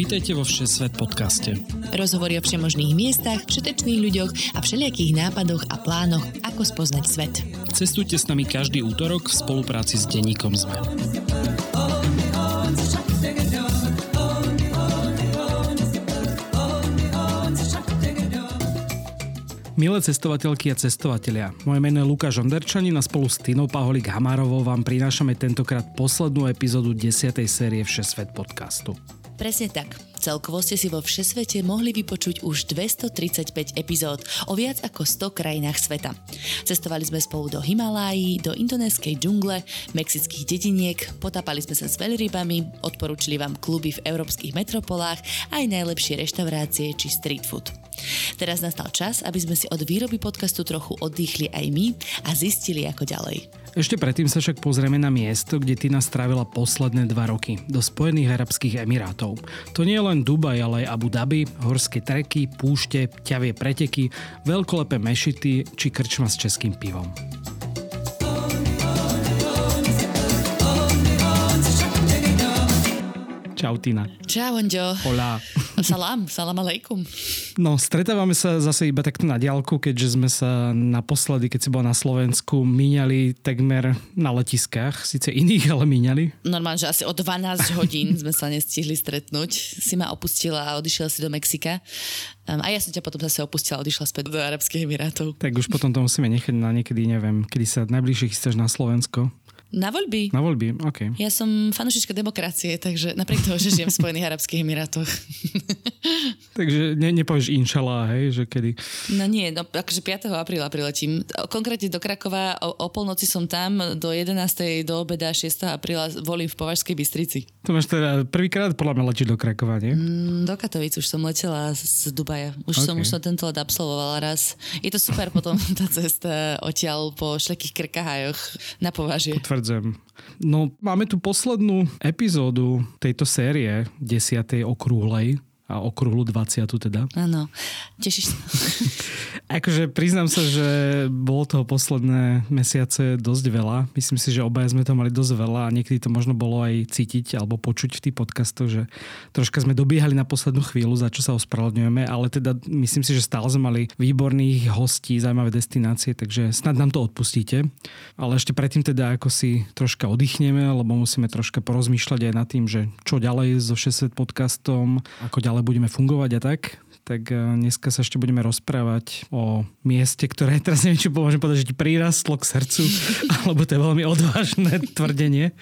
Vítajte vo Všesvet podcaste. Rozhovory o všemožných miestach, všetečných ľuďoch a všelijakých nápadoch a plánoch, ako spoznať svet. Cestujte s nami každý útorok v spolupráci s denníkom ZME. Milé cestovateľky a cestovatelia, moje meno je Lukáš Onderčanin a spolu s Tinou Paholik Hamárovou vám prinášame tentokrát poslednú epizódu 10. série Všesvet podcastu. Presne tak. Celkovo ste si vo Všesvete mohli vypočuť už 235 epizód o viac ako 100 krajinách sveta. Cestovali sme spolu do Himalájí, do indonéskej džungle, mexických dediniek, potápali sme sa s veľrybami, odporúčili vám kluby v európskych metropolách, aj najlepšie reštaurácie či street food. Teraz nastal čas, aby sme si od výroby podcastu trochu oddychli aj my a zistili ako ďalej. Ešte predtým sa však pozrieme na miesto, kde Tina strávila posledné dva roky, do Spojených Arabských Emirátov. To nie je len Dubaj, ale aj Abu Dhabi, horské treky, púšte, ťavie preteky, veľkolepé mešity či krčma s českým pivom. Čau, Tina. Čau, Onďo. Hola. Salam, salam aleikum. No, stretávame sa zase iba takto na diálku, keďže sme sa naposledy, keď si bola na Slovensku, míňali takmer na letiskách. Sice iných, ale míňali. Normálne, že asi o 12 hodín sme sa nestihli stretnúť. Si ma opustila a odišiel si do Mexika. Um, a ja som ťa potom zase opustila a odišla späť do Arabských Emirátov. Tak už potom to musíme nechať na niekedy, neviem, kedy sa najbližšie chystáš na Slovensko. Na voľby. Na voľby, OK. Ja som fanušička demokracie, takže napriek toho, že žijem v Spojených Arabských Emirátoch. takže ne, nepovieš inšala, hej, že kedy? No nie, no akože 5. apríla priletím. Konkrétne do Krakova, o, o polnoci som tam, do 11. do obeda 6. apríla volím v Považskej Bystrici. To máš teda prvýkrát podľa mňa letíš do Krakova, nie? Mm, do Katovic už som letela z, z Dubaja. Už okay. som už som tento let absolvovala raz. Je to super potom tá cesta odtiaľ po šlekých krkahajoch na považie. Potvrdzujem potvrdzujem. No, máme tu poslednú epizódu tejto série, desiatej okrúhlej, a okrúhlu 20 teda. Áno, tešíš sa. akože priznám sa, že bolo toho posledné mesiace dosť veľa. Myslím si, že obaja sme to mali dosť veľa a niekedy to možno bolo aj cítiť alebo počuť v tých podcastoch, že troška sme dobiehali na poslednú chvíľu, za čo sa ospravedlňujeme, ale teda myslím si, že stále sme mali výborných hostí, zaujímavé destinácie, takže snad nám to odpustíte. Ale ešte predtým teda ako si troška oddychneme, lebo musíme troška porozmýšľať aj nad tým, že čo ďalej so 600 podcastom, ako ďalej ale budeme fungovať a tak, tak e, dneska sa ešte budeme rozprávať o mieste, ktoré teraz neviem, či môžem povedať, že ti prirastlo k srdcu, alebo to je veľmi odvážne tvrdenie.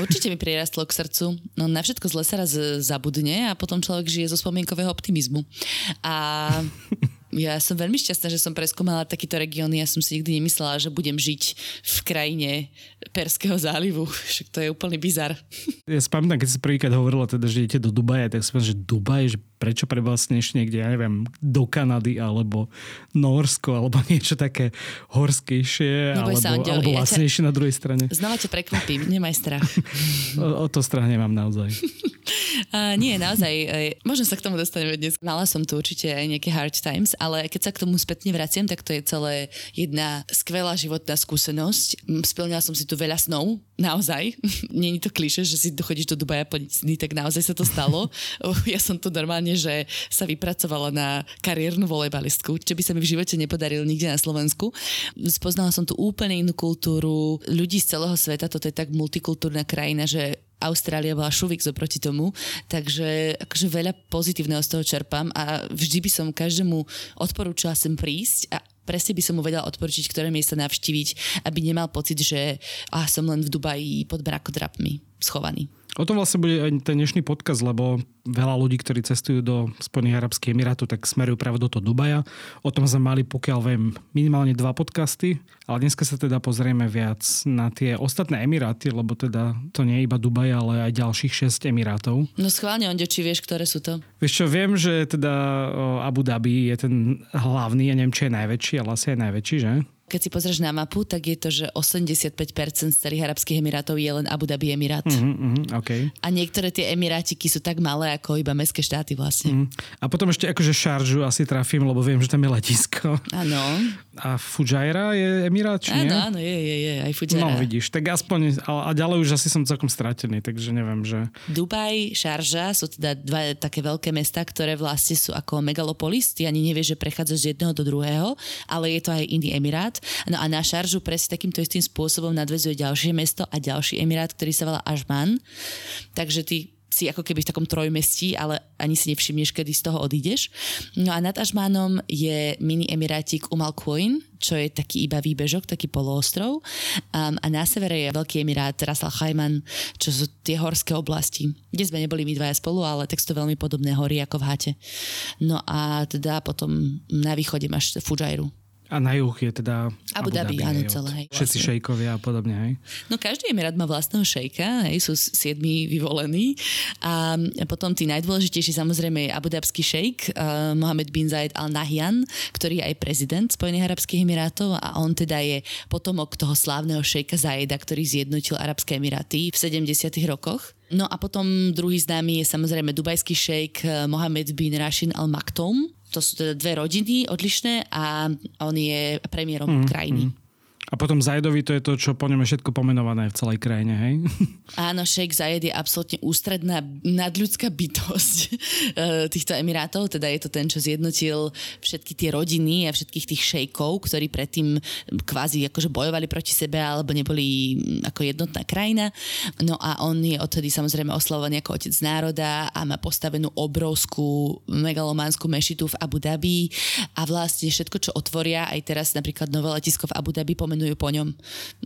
Určite mi prirastlo k srdcu. No na všetko zle sa raz zabudne a potom človek žije zo spomienkového optimizmu. A ja som veľmi šťastná, že som preskúmala takýto región. Ja som si nikdy nemyslela, že budem žiť v krajine Perského zálivu. Však to je úplný bizar. Ja spomínam, keď si prvýkrát hovorila, teda, že idete do Dubaja, tak som že Dubaj, že prečo pre vás niekde, ja neviem, do Kanady alebo Norsko alebo niečo také horskejšie alebo, sa, alebo lacnejšie ja na druhej strane. Znova ťa prekvapím, nemaj strach. o, o to strach nemám naozaj. A nie, naozaj, e, možno sa k tomu dostaneme dnes. Mala som tu určite aj nejaké hard times, ale keď sa k tomu spätne vraciam, tak to je celé jedna skvelá životná skúsenosť. Splnila som si tu veľa snov, naozaj. Není to kliše, že si dochodíš do Dubaja po dní, tak naozaj sa to stalo. ja som tu normálne normálne, že sa vypracovala na kariérnu volejbalistku, čo by sa mi v živote nepodarilo nikde na Slovensku. Spoznala som tu úplne inú kultúru ľudí z celého sveta, toto je tak multikultúrna krajina, že Austrália bola šuvik oproti tomu, takže akože veľa pozitívneho z toho čerpám a vždy by som každému odporúčala sem prísť a presne by som mu vedela odporučiť, ktoré miesta navštíviť, aby nemal pocit, že ah, som len v Dubaji pod mrakodrapmi schovaný. O tom vlastne bude aj ten dnešný podkaz, lebo veľa ľudí, ktorí cestujú do Spojených Arabských Emirátov, tak smerujú práve do toho Dubaja. O tom sme mali, pokiaľ viem, minimálne dva podcasty, ale dneska sa teda pozrieme viac na tie ostatné Emiráty, lebo teda to nie je iba Dubaj, ale aj ďalších 6 Emirátov. No schválne, Onde, či vieš, ktoré sú to? Vieš čo, viem, že teda Abu Dhabi je ten hlavný, ja neviem, či je najväčší, ale asi je najväčší, že? Keď si pozrieš na mapu, tak je to, že 85% z celých Arabských Emirátov je len Abu Dhabi Emirát. Mm-hmm, mm, okay. A niektoré tie Emirátiky sú tak malé, ako iba mestské štáty vlastne. Mm. A potom ešte akože Šaržu asi trafím, lebo viem, že tam je letisko. Áno. A Fujairah je Emirát, či nie? Áno, áno, je, je, je, aj Fujairah. No vidíš, tak aspoň, a ďalej už asi som celkom stratený, takže neviem, že... Dubaj, Šarža sú teda dva také veľké mesta, ktoré vlastne sú ako megalopolis. Ty ani nevieš, že prechádzaš z jedného do druhého, ale je to aj iný emirát. No a na Šaržu presne takýmto istým spôsobom nadvezuje ďalšie mesto a ďalší emirát, ktorý sa volá Ažman. Takže ty si ako keby v takom trojmestí, ale ani si nevšimneš, kedy z toho odídeš. No a nad Ažmánom je mini emirátik Umal Quoin, čo je taký iba výbežok, taký poloostrov. Um, a na severe je veľký emirát Ras Al Chaiman, čo sú tie horské oblasti, kde sme neboli my dvaja spolu, ale tak sú to veľmi podobné hory ako v Hate. No a teda potom na východe máš Fujairu. A na juh je teda Abu Dhabi, áno, celé. Hej, Všetci vlastne. šejkovia a podobne, hej? No každý emirát má vlastného šejka, hej, sú siedmi vyvolení. A potom tí najdôležitejší samozrejme je Abu Dhabský šejk, uh, Mohamed bin Zayed Al Nahyan, ktorý je aj prezident Spojených arabských emirátov a on teda je potomok toho slávneho šejka Zayeda, ktorý zjednotil Arabské emiráty v 70 rokoch. No a potom druhý známy je samozrejme dubajský šejk Mohamed bin Rashin Al Maktoum, to sú teda dve rodiny odlišné a on je premiérom mm, krajiny. Mm. A potom Zajedovi to je to, čo po ňom je všetko pomenované v celej krajine, hej? Áno, šejk Zajed je absolútne ústredná nadľudská bytosť eh, týchto emirátov, teda je to ten, čo zjednotil všetky tie rodiny a všetkých tých šejkov, ktorí predtým kvázi akože bojovali proti sebe alebo neboli mm, ako jednotná krajina. No a on je odtedy samozrejme oslavovaný ako otec národa a má postavenú obrovskú megalománsku mešitu v Abu Dhabi a vlastne všetko, čo otvoria, aj teraz napríklad nové letisko v Abu Dhabi pomenú menujú po ňom.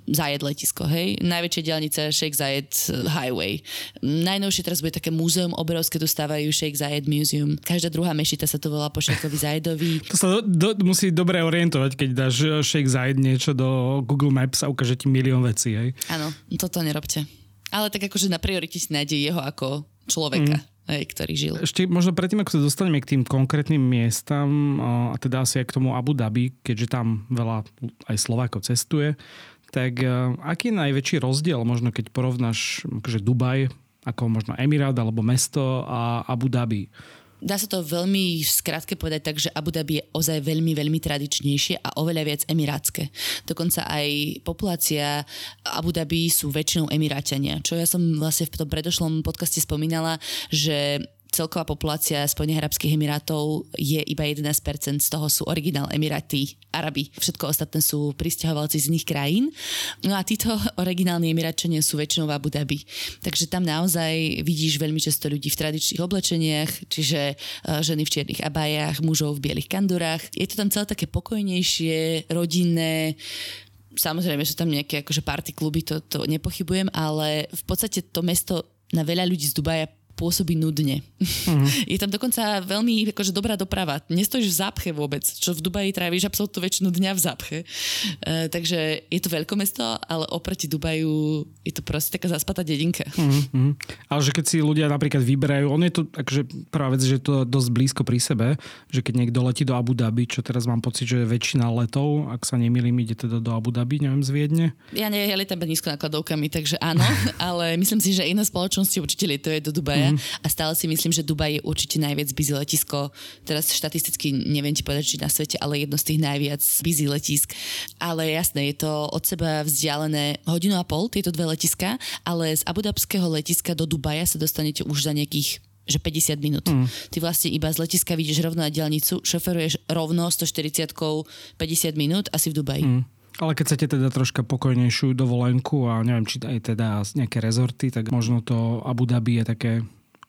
Zajed letisko, hej. Najväčšia diálnica Sheikh Zayed Highway. Najnovšie teraz bude také múzeum obrovské, tu stávajú Sheikh Zayed Museum. Každá druhá mešita sa to volá po Sheikhovi Zajedovi. To sa do, do, musí dobre orientovať, keď dáš Sheikh Zayed niečo do Google Maps a ukáže ti milión vecí, hej. Áno, toto nerobte. Ale tak akože na priorite si nájde jeho ako človeka. Mm hej, ktorý žil. Ešte možno predtým, ako sa dostaneme k tým konkrétnym miestam, a teda asi aj k tomu Abu Dhabi, keďže tam veľa aj Slovákov cestuje, tak e, aký je najväčší rozdiel, možno keď porovnáš akože Dubaj ako možno Emirát alebo mesto a Abu Dhabi? Dá sa to veľmi skrátke povedať tak, že Abu Dhabi je ozaj veľmi, veľmi tradičnejšie a oveľa viac emirátske. Dokonca aj populácia Abu Dhabi sú väčšinou emiráťania, čo ja som vlastne v tom predošlom podcaste spomínala, že celková populácia Spojených arabských emirátov je iba 11%, z toho sú originál emiráty, Arabi. Všetko ostatné sú pristahovalci z iných krajín. No a títo originálni emiráčania sú väčšinou v Abu Dhabi. Takže tam naozaj vidíš veľmi často ľudí v tradičných oblečeniach, čiže e, ženy v čiernych abajách, mužov v bielých kandurách. Je to tam celé také pokojnejšie, rodinné, Samozrejme sú tam nejaké akože party kluby, to, to nepochybujem, ale v podstate to mesto na veľa ľudí z Dubaja pôsobí nudne. Uh-huh. Je tam dokonca veľmi akože dobrá doprava. Nestojíš v zápche vôbec, čo v Dubaji trávíš absolútnu väčšinu dňa v zápche. E, takže je to veľkomesto, ale oproti Dubaju je to proste taká zaspatá dedinka. Uh-huh. Ale že keď si ľudia napríklad vyberajú, on je to akože prvá vec, že je to dosť blízko pri sebe, že keď niekto letí do Abu Dhabi, čo teraz mám pocit, že je väčšina letov, ak sa nemýlim, ide teda do Abu Dhabi, neviem, z Viedne. Ja nie, ja lietam nízko nakladovkami, takže áno, ale myslím si, že iné spoločnosti určite lietuje do Dubaja Dubaja mm. a stále si myslím, že Dubaj je určite najviac busy letisko. Teraz štatisticky neviem ti povedať, či na svete, ale jedno z tých najviac busy letisk. Ale jasné, je to od seba vzdialené hodinu a pol, tieto dve letiska, ale z Abu Dhabského letiska do Dubaja sa dostanete už za nejakých že 50 minút. Mm. Ty vlastne iba z letiska vidíš rovno na diálnicu, šoferuješ rovno 140 50 minút asi v Dubaji. Mm. Ale keď chcete teda troška pokojnejšiu dovolenku a neviem, či aj teda nejaké rezorty, tak možno to Abu Dhabi je také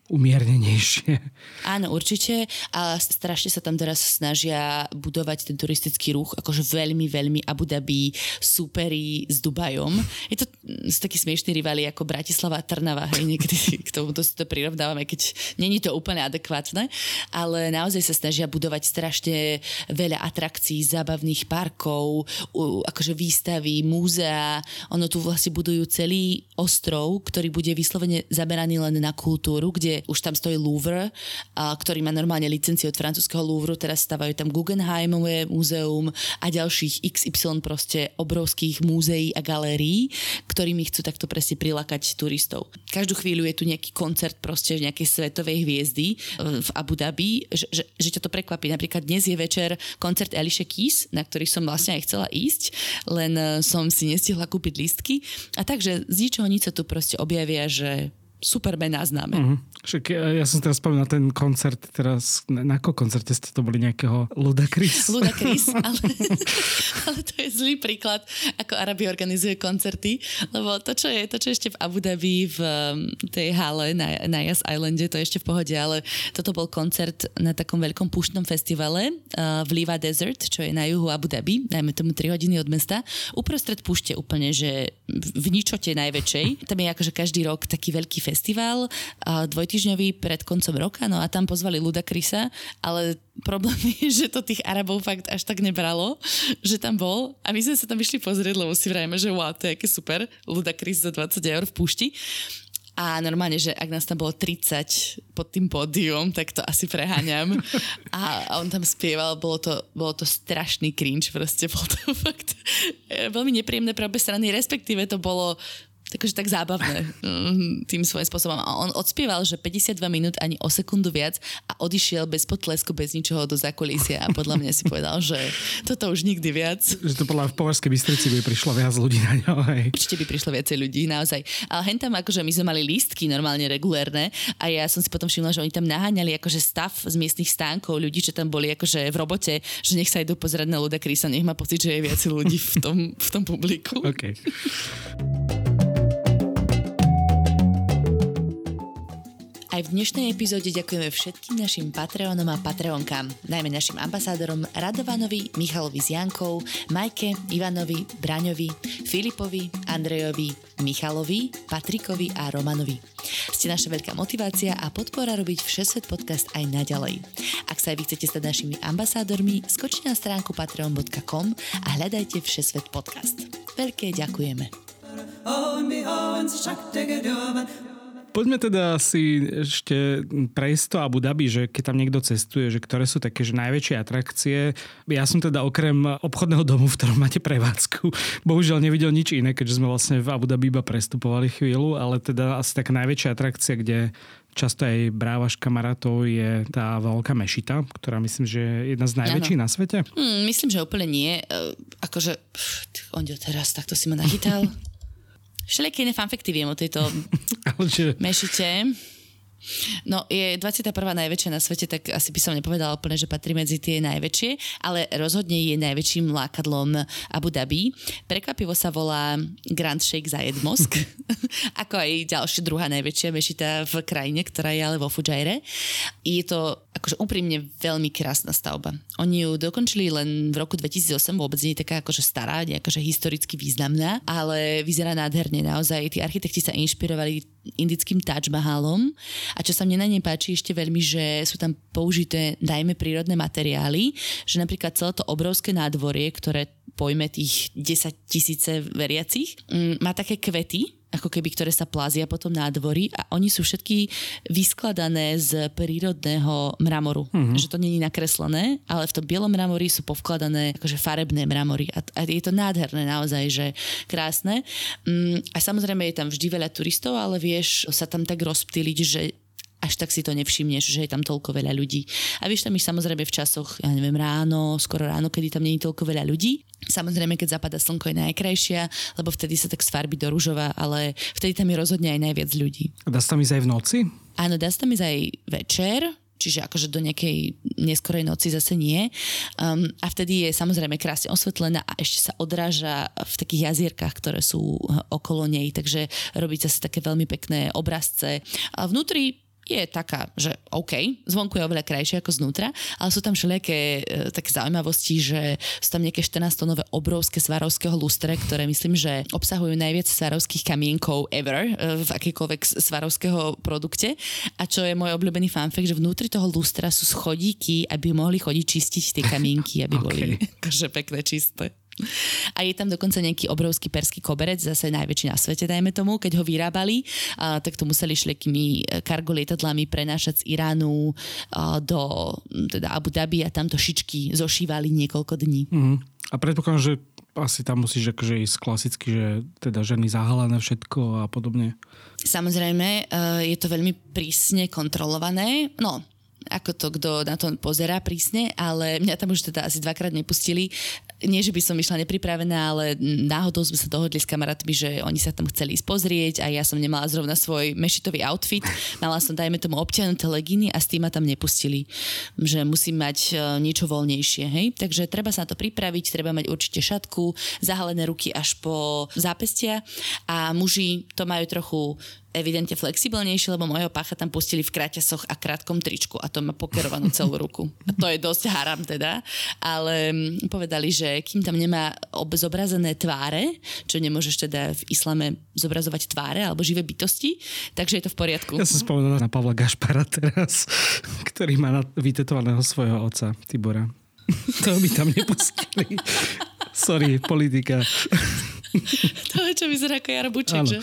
umiernenejšie. Áno, určite. A strašne sa tam teraz snažia budovať ten turistický ruch, akože veľmi, veľmi Abu Dhabi súperi s Dubajom. Je to sú takí smiešní rivali ako Bratislava a Trnava, hej, niekedy k tomu to si to prirovnávame, keď není to úplne adekvátne, ale naozaj sa snažia budovať strašne veľa atrakcií, zábavných parkov, akože výstavy, múzea. Ono tu vlastne budujú celý ostrov, ktorý bude vyslovene zaberaný len na kultúru, kde už tam stojí Louvre, a, ktorý má normálne licenciu od francúzského Louvru, teraz stavajú tam Guggenheimové múzeum a ďalších XY proste obrovských múzeí a galérií, ktorými chcú takto presne prilákať turistov. Každú chvíľu je tu nejaký koncert proste nejakej svetovej hviezdy e, v Abu Dhabi, že, že, že ťa to prekvapí. Napríklad dnes je večer koncert Alicia Keys, na ktorý som vlastne aj chcela ísť, len e, som si nestihla kúpiť lístky. A takže z ničoho nič sa tu proste objavia, že super mená známe. Uh-huh. Však ja, ja som teraz spomínal ten koncert, teraz na, ako koncerte ste to boli nejakého Ludacris? Ludacris, ale, ale to je zlý príklad, ako Arabi organizuje koncerty, lebo to, čo je, to, čo ešte v Abu Dhabi v um, tej hale na, na Yas Islande, to je ešte v pohode, ale toto bol koncert na takom veľkom púštnom festivale uh, v Liva Desert, čo je na juhu Abu Dhabi, najmä tomu 3 hodiny od mesta, uprostred púšte úplne, že v ničote najväčšej. Tam je akože každý rok taký veľký festival, dvojtyžňový pred koncom roka, no a tam pozvali Ludakrisa, ale problém je, že to tých Arabov fakt až tak nebralo, že tam bol a my sme sa tam išli pozrieť, lebo si vrajeme, že wow, to je aké super, Ludacris za 20 eur v púšti. A normálne, že ak nás tam bolo 30 pod tým pódium, tak to asi preháňam. A on tam spieval, bolo to, bolo to strašný cringe, proste bolo to fakt veľmi nepríjemné pre obe strany, respektíve to bolo takže tak zábavné mm, tým svojím spôsobom. A on odspieval, že 52 minút ani o sekundu viac a odišiel bez potlesku, bez ničoho do zákulisia a podľa mňa si povedal, že toto už nikdy viac. Že to podľa v Považskej Bystrici by prišlo viac ľudí na ňo. Hej. Určite by prišlo viacej ľudí, naozaj. Ale hen tam akože my sme mali lístky normálne regulérne a ja som si potom všimla, že oni tam naháňali akože stav z miestnych stánkov ľudí, čo tam boli akože v robote, že nech sa idú pozerať na Luda Krisa, nech má pocit, že je viac ľudí v tom, v tom publiku. Okay. Aj v dnešnej epizóde ďakujeme všetkým našim Patreonom a Patreonkám, najmä našim ambasádorom Radovanovi, Michalovi z Jankou, Majke, Ivanovi, Braňovi, Filipovi, Andrejovi, Michalovi, Patrikovi a Romanovi. Ste naša veľká motivácia a podpora robiť Všesvet podcast aj naďalej. Ak sa aj vy chcete stať našimi ambasádormi, skočte na stránku patreon.com a hľadajte Všesvet podcast. Veľké ďakujeme. Poďme teda si ešte prejsť to Abu Dhabi, že keď tam niekto cestuje, že ktoré sú také že najväčšie atrakcie. Ja som teda okrem obchodného domu, v ktorom máte prevádzku, bohužiaľ nevidel nič iné, keďže sme vlastne v Abu Dhabi iba prestupovali chvíľu, ale teda asi taká najväčšia atrakcia, kde často aj brávaš kamarátov je tá veľká mešita, ktorá myslím, že je jedna z najväčších ano. na svete. Hmm, myslím, že úplne nie. Uh, akože, pff, Ondio teraz takto si ma nachytal. Všelijaké iné fanfekty viem o tejto mešite. No, je 21. najväčšia na svete, tak asi by som nepovedala úplne, že patrí medzi tie najväčšie, ale rozhodne je najväčším lákadlom Abu Dhabi. Prekvapivo sa volá Grand Sheikh Zayed Mosk, ako aj ďalšia druhá najväčšia mešita v krajine, ktorá je ale vo Fujaire. Je to akože úprimne veľmi krásna stavba. Oni ju dokončili len v roku 2008, vôbec nie je taká akože stará, akože historicky významná, ale vyzerá nádherne. Naozaj tí architekti sa inšpirovali indickým Taj Mahalom. A čo sa mne na nej páči ešte veľmi, že sú tam použité najmä prírodné materiály, že napríklad celé to obrovské nádvorie, ktoré pojme tých 10 tisíce veriacich, mm, má také kvety, ako keby, ktoré sa plázia potom nádvorí a oni sú všetky vyskladané z prírodného mramoru. Mm-hmm. Že to není nakreslené, ale v tom bielom mramori sú povkladané akože farebné mramory a, a je to nádherné naozaj, že krásne. Mm, a samozrejme je tam vždy veľa turistov, ale vieš sa tam tak rozptýliť, že až tak si to nevšimneš, že je tam toľko veľa ľudí. A vieš tam ich samozrejme v časoch, ja neviem, ráno, skoro ráno, kedy tam nie je toľko veľa ľudí. Samozrejme, keď zapadá slnko je najkrajšia, lebo vtedy sa tak sfarbí do rúžova, ale vtedy tam je rozhodne aj najviac ľudí. Dá sa tam ísť aj v noci? Áno, dá sa tam ísť aj večer, čiže akože do nejakej neskorej noci zase nie. Um, a vtedy je samozrejme krásne osvetlená a ešte sa odráža v takých jazierkách, ktoré sú okolo nej, takže robí sa také veľmi pekné obrazce. A vnútri je taká, že OK, zvonku je oveľa krajšie ako znútra, ale sú tam všelijaké e, také zaujímavosti, že sú tam nejaké 14-tonové obrovské svarovského lustre, ktoré myslím, že obsahujú najviac svarovských kamienkov ever e, v akýkoľvek svarovského produkte. A čo je môj obľúbený fanfakt, že vnútri toho lustra sú schodíky, aby mohli chodiť čistiť tie kamienky, aby okay. boli akože pekné, čisté. A je tam dokonca nejaký obrovský perský koberec, zase najväčší na svete, dajme tomu. Keď ho vyrábali, a, tak to museli šliekými e, kargo lietadlami prenášať z Iránu a, do teda Abu Dhabi a tamto šičky zošívali niekoľko dní. Mm. A predpokladám, že asi tam musíš akože ísť klasicky, že teda ženy zahalené všetko a podobne. Samozrejme, e, je to veľmi prísne kontrolované. No, ako to kto na to pozerá prísne, ale mňa tam už teda asi dvakrát nepustili. Nie, že by som išla nepripravená, ale náhodou sme sa dohodli s kamarátmi, že oni sa tam chceli ísť pozrieť a ja som nemala zrovna svoj mešitový outfit. Mala som, dajme tomu, obťahnuté leginy a s tým ma tam nepustili. Že musím mať e, niečo voľnejšie, hej? Takže treba sa na to pripraviť, treba mať určite šatku, zahalené ruky až po zápestia a muži to majú trochu evidentne flexibilnejšie, lebo môjho pácha tam pustili v kraťasoch a krátkom tričku a to má pokerovanú celú ruku. A to je dosť haram teda, ale mm, povedali, že kým tam nemá zobrazené tváre, čo nemôžeš teda v islame zobrazovať tváre alebo živé bytosti, takže je to v poriadku. Ja som spomenul na Pavla Gašpara teraz, ktorý má vytetovaného svojho otca, Tibora. To by tam nepustili. Sorry, politika. to je, čo vyzerá ako Jarbuček, že?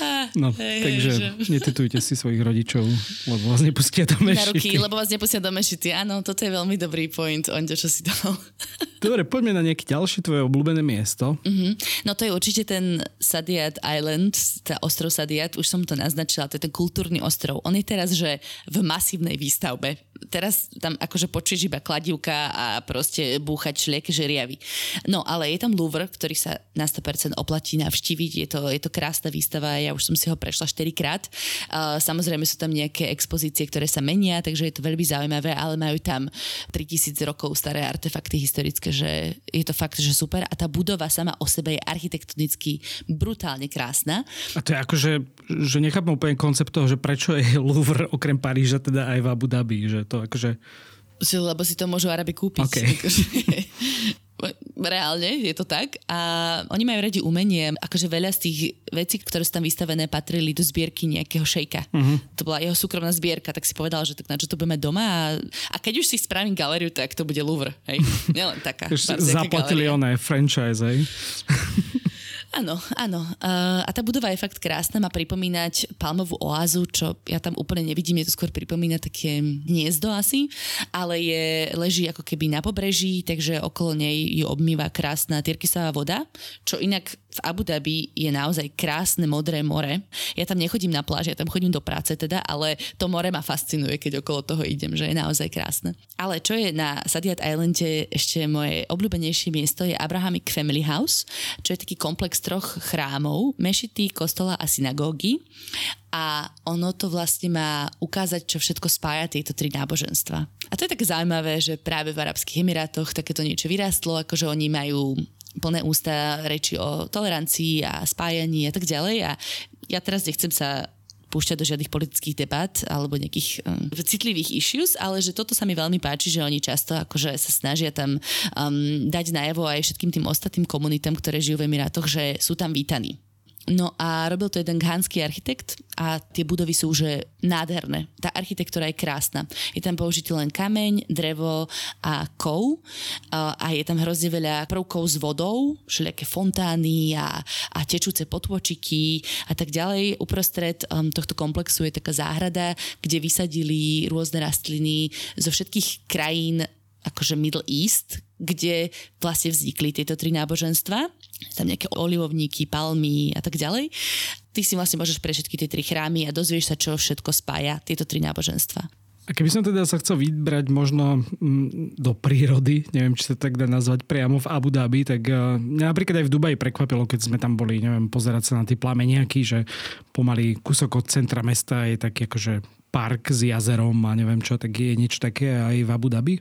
Ah, no, hej, takže hej, že... netetujte si svojich rodičov, lebo vás nepustia do mešity. Na ruky, lebo vás nepustia do mešity. Áno, toto je veľmi dobrý point, Onďo, čo si dal. Dobre, poďme na nejaké ďalšie tvoje obľúbené miesto. Uh-huh. No to je určite ten Sadiat Island, tá ostrov Sadiat, už som to naznačila, to je ten kultúrny ostrov. On je teraz, že v masívnej výstavbe. Teraz tam akože počuješ iba kladivka a proste búchať šliek žeriavy. No ale je tam Louvre, ktorý sa na 100% oplatí navštíviť. Je to, je to krásna výstava, ja už som si ho prešla 4 krát. Uh, samozrejme sú tam nejaké expozície, ktoré sa menia, takže je to veľmi zaujímavé, ale majú tam 3000 rokov staré artefakty historické, že je to fakt, že super. A tá budova sama o sebe je architektonicky brutálne krásna. A to je akože, že nechápem úplne koncept toho, že prečo je Louvre okrem Paríža teda aj v Abu Dhabi, že to akože lebo si to môžu Arabi kúpiť. Okay. reálne je to tak. A oni majú radi umenie. Akože veľa z tých vecí, ktoré sú tam vystavené, patrili do zbierky nejakého šejka. Uh-huh. To bola jeho súkromná zbierka, tak si povedal, že tak na čo to budeme doma. A, a keď už si spravím galériu, tak to bude Louvre. Hej? Nielen taká. Zaplatili oné franchise, hej? Áno, áno. A tá budova je fakt krásna, má pripomínať palmovú oázu, čo ja tam úplne nevidím, je to skôr pripomína také hniezdo asi, ale je, leží ako keby na pobreží, takže okolo nej ju obmýva krásna tyrkysová voda, čo inak v Abu Dhabi je naozaj krásne modré more. Ja tam nechodím na pláž, ja tam chodím do práce teda, ale to more ma fascinuje, keď okolo toho idem, že je naozaj krásne. Ale čo je na Sadiat Islande ešte moje obľúbenejšie miesto je Abrahamic Family House, čo je taký komplex troch chrámov, mešity, kostola a synagógy a ono to vlastne má ukázať, čo všetko spája tieto tri náboženstva. A to je také zaujímavé, že práve v Arabských Emirátoch takéto niečo vyrástlo, akože oni majú plné ústa reči o tolerancii a spájaní a tak ďalej. A ja teraz nechcem sa púšťať do žiadnych politických debat alebo nejakých um, citlivých issues, ale že toto sa mi veľmi páči, že oni často akože sa snažia tam um, dať najavo aj všetkým tým ostatným komunitám, ktoré žijú v Emirátoch, že sú tam vítaní. No a robil to jeden ghánsky architekt a tie budovy sú už nádherné. Tá architektúra je krásna. Je tam použitý len kameň, drevo a kov a je tam hrozne veľa prvkov s vodou, všelijaké fontány a, a tečúce potôčiky a tak ďalej. Uprostred um, tohto komplexu je taká záhrada, kde vysadili rôzne rastliny zo všetkých krajín akože Middle East, kde vlastne vznikli tieto tri náboženstva. Tam nejaké olivovníky, palmy a tak ďalej. Ty si vlastne môžeš pre všetky tie tri chrámy a dozvieš sa, čo všetko spája tieto tri náboženstva. A keby som teda sa chcel vybrať možno mm, do prírody, neviem, či sa tak dá nazvať priamo v Abu Dhabi, tak uh, mňa napríklad aj v Dubaji prekvapilo, keď sme tam boli, neviem, pozerať sa na tie plameniaky, že pomaly kúsok od centra mesta je taký akože park s jazerom a neviem čo, tak je niečo také aj v Abu Dhabi?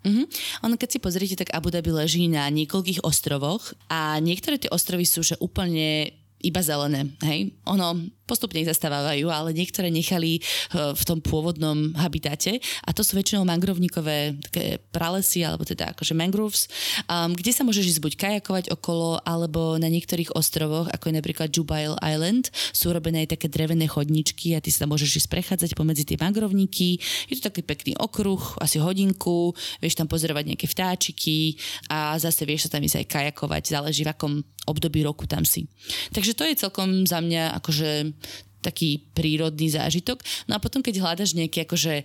Mm-hmm. Ono, keď si pozrite, tak Abu Dhabi leží na niekoľkých ostrovoch a niektoré tie ostrovy sú že úplne iba zelené. Hej? Ono postupne ich zastávajú, ale niektoré nechali eh, v tom pôvodnom habitate a to sú väčšinou mangrovníkové také pralesy, alebo teda akože mangroves, um, kde sa môžeš ísť buď kajakovať okolo, alebo na niektorých ostrovoch, ako je napríklad Jubail Island, sú robené aj také drevené chodničky a ty sa môžeš ísť prechádzať pomedzi tie mangrovníky. Je to taký pekný okruh, asi hodinku, vieš tam pozorovať nejaké vtáčiky a zase vieš sa tam ísť aj kajakovať, záleží v akom období roku tam si. Takže to je celkom za mňa akože taký prírodný zážitok. No a potom, keď hľadaš nejaký akože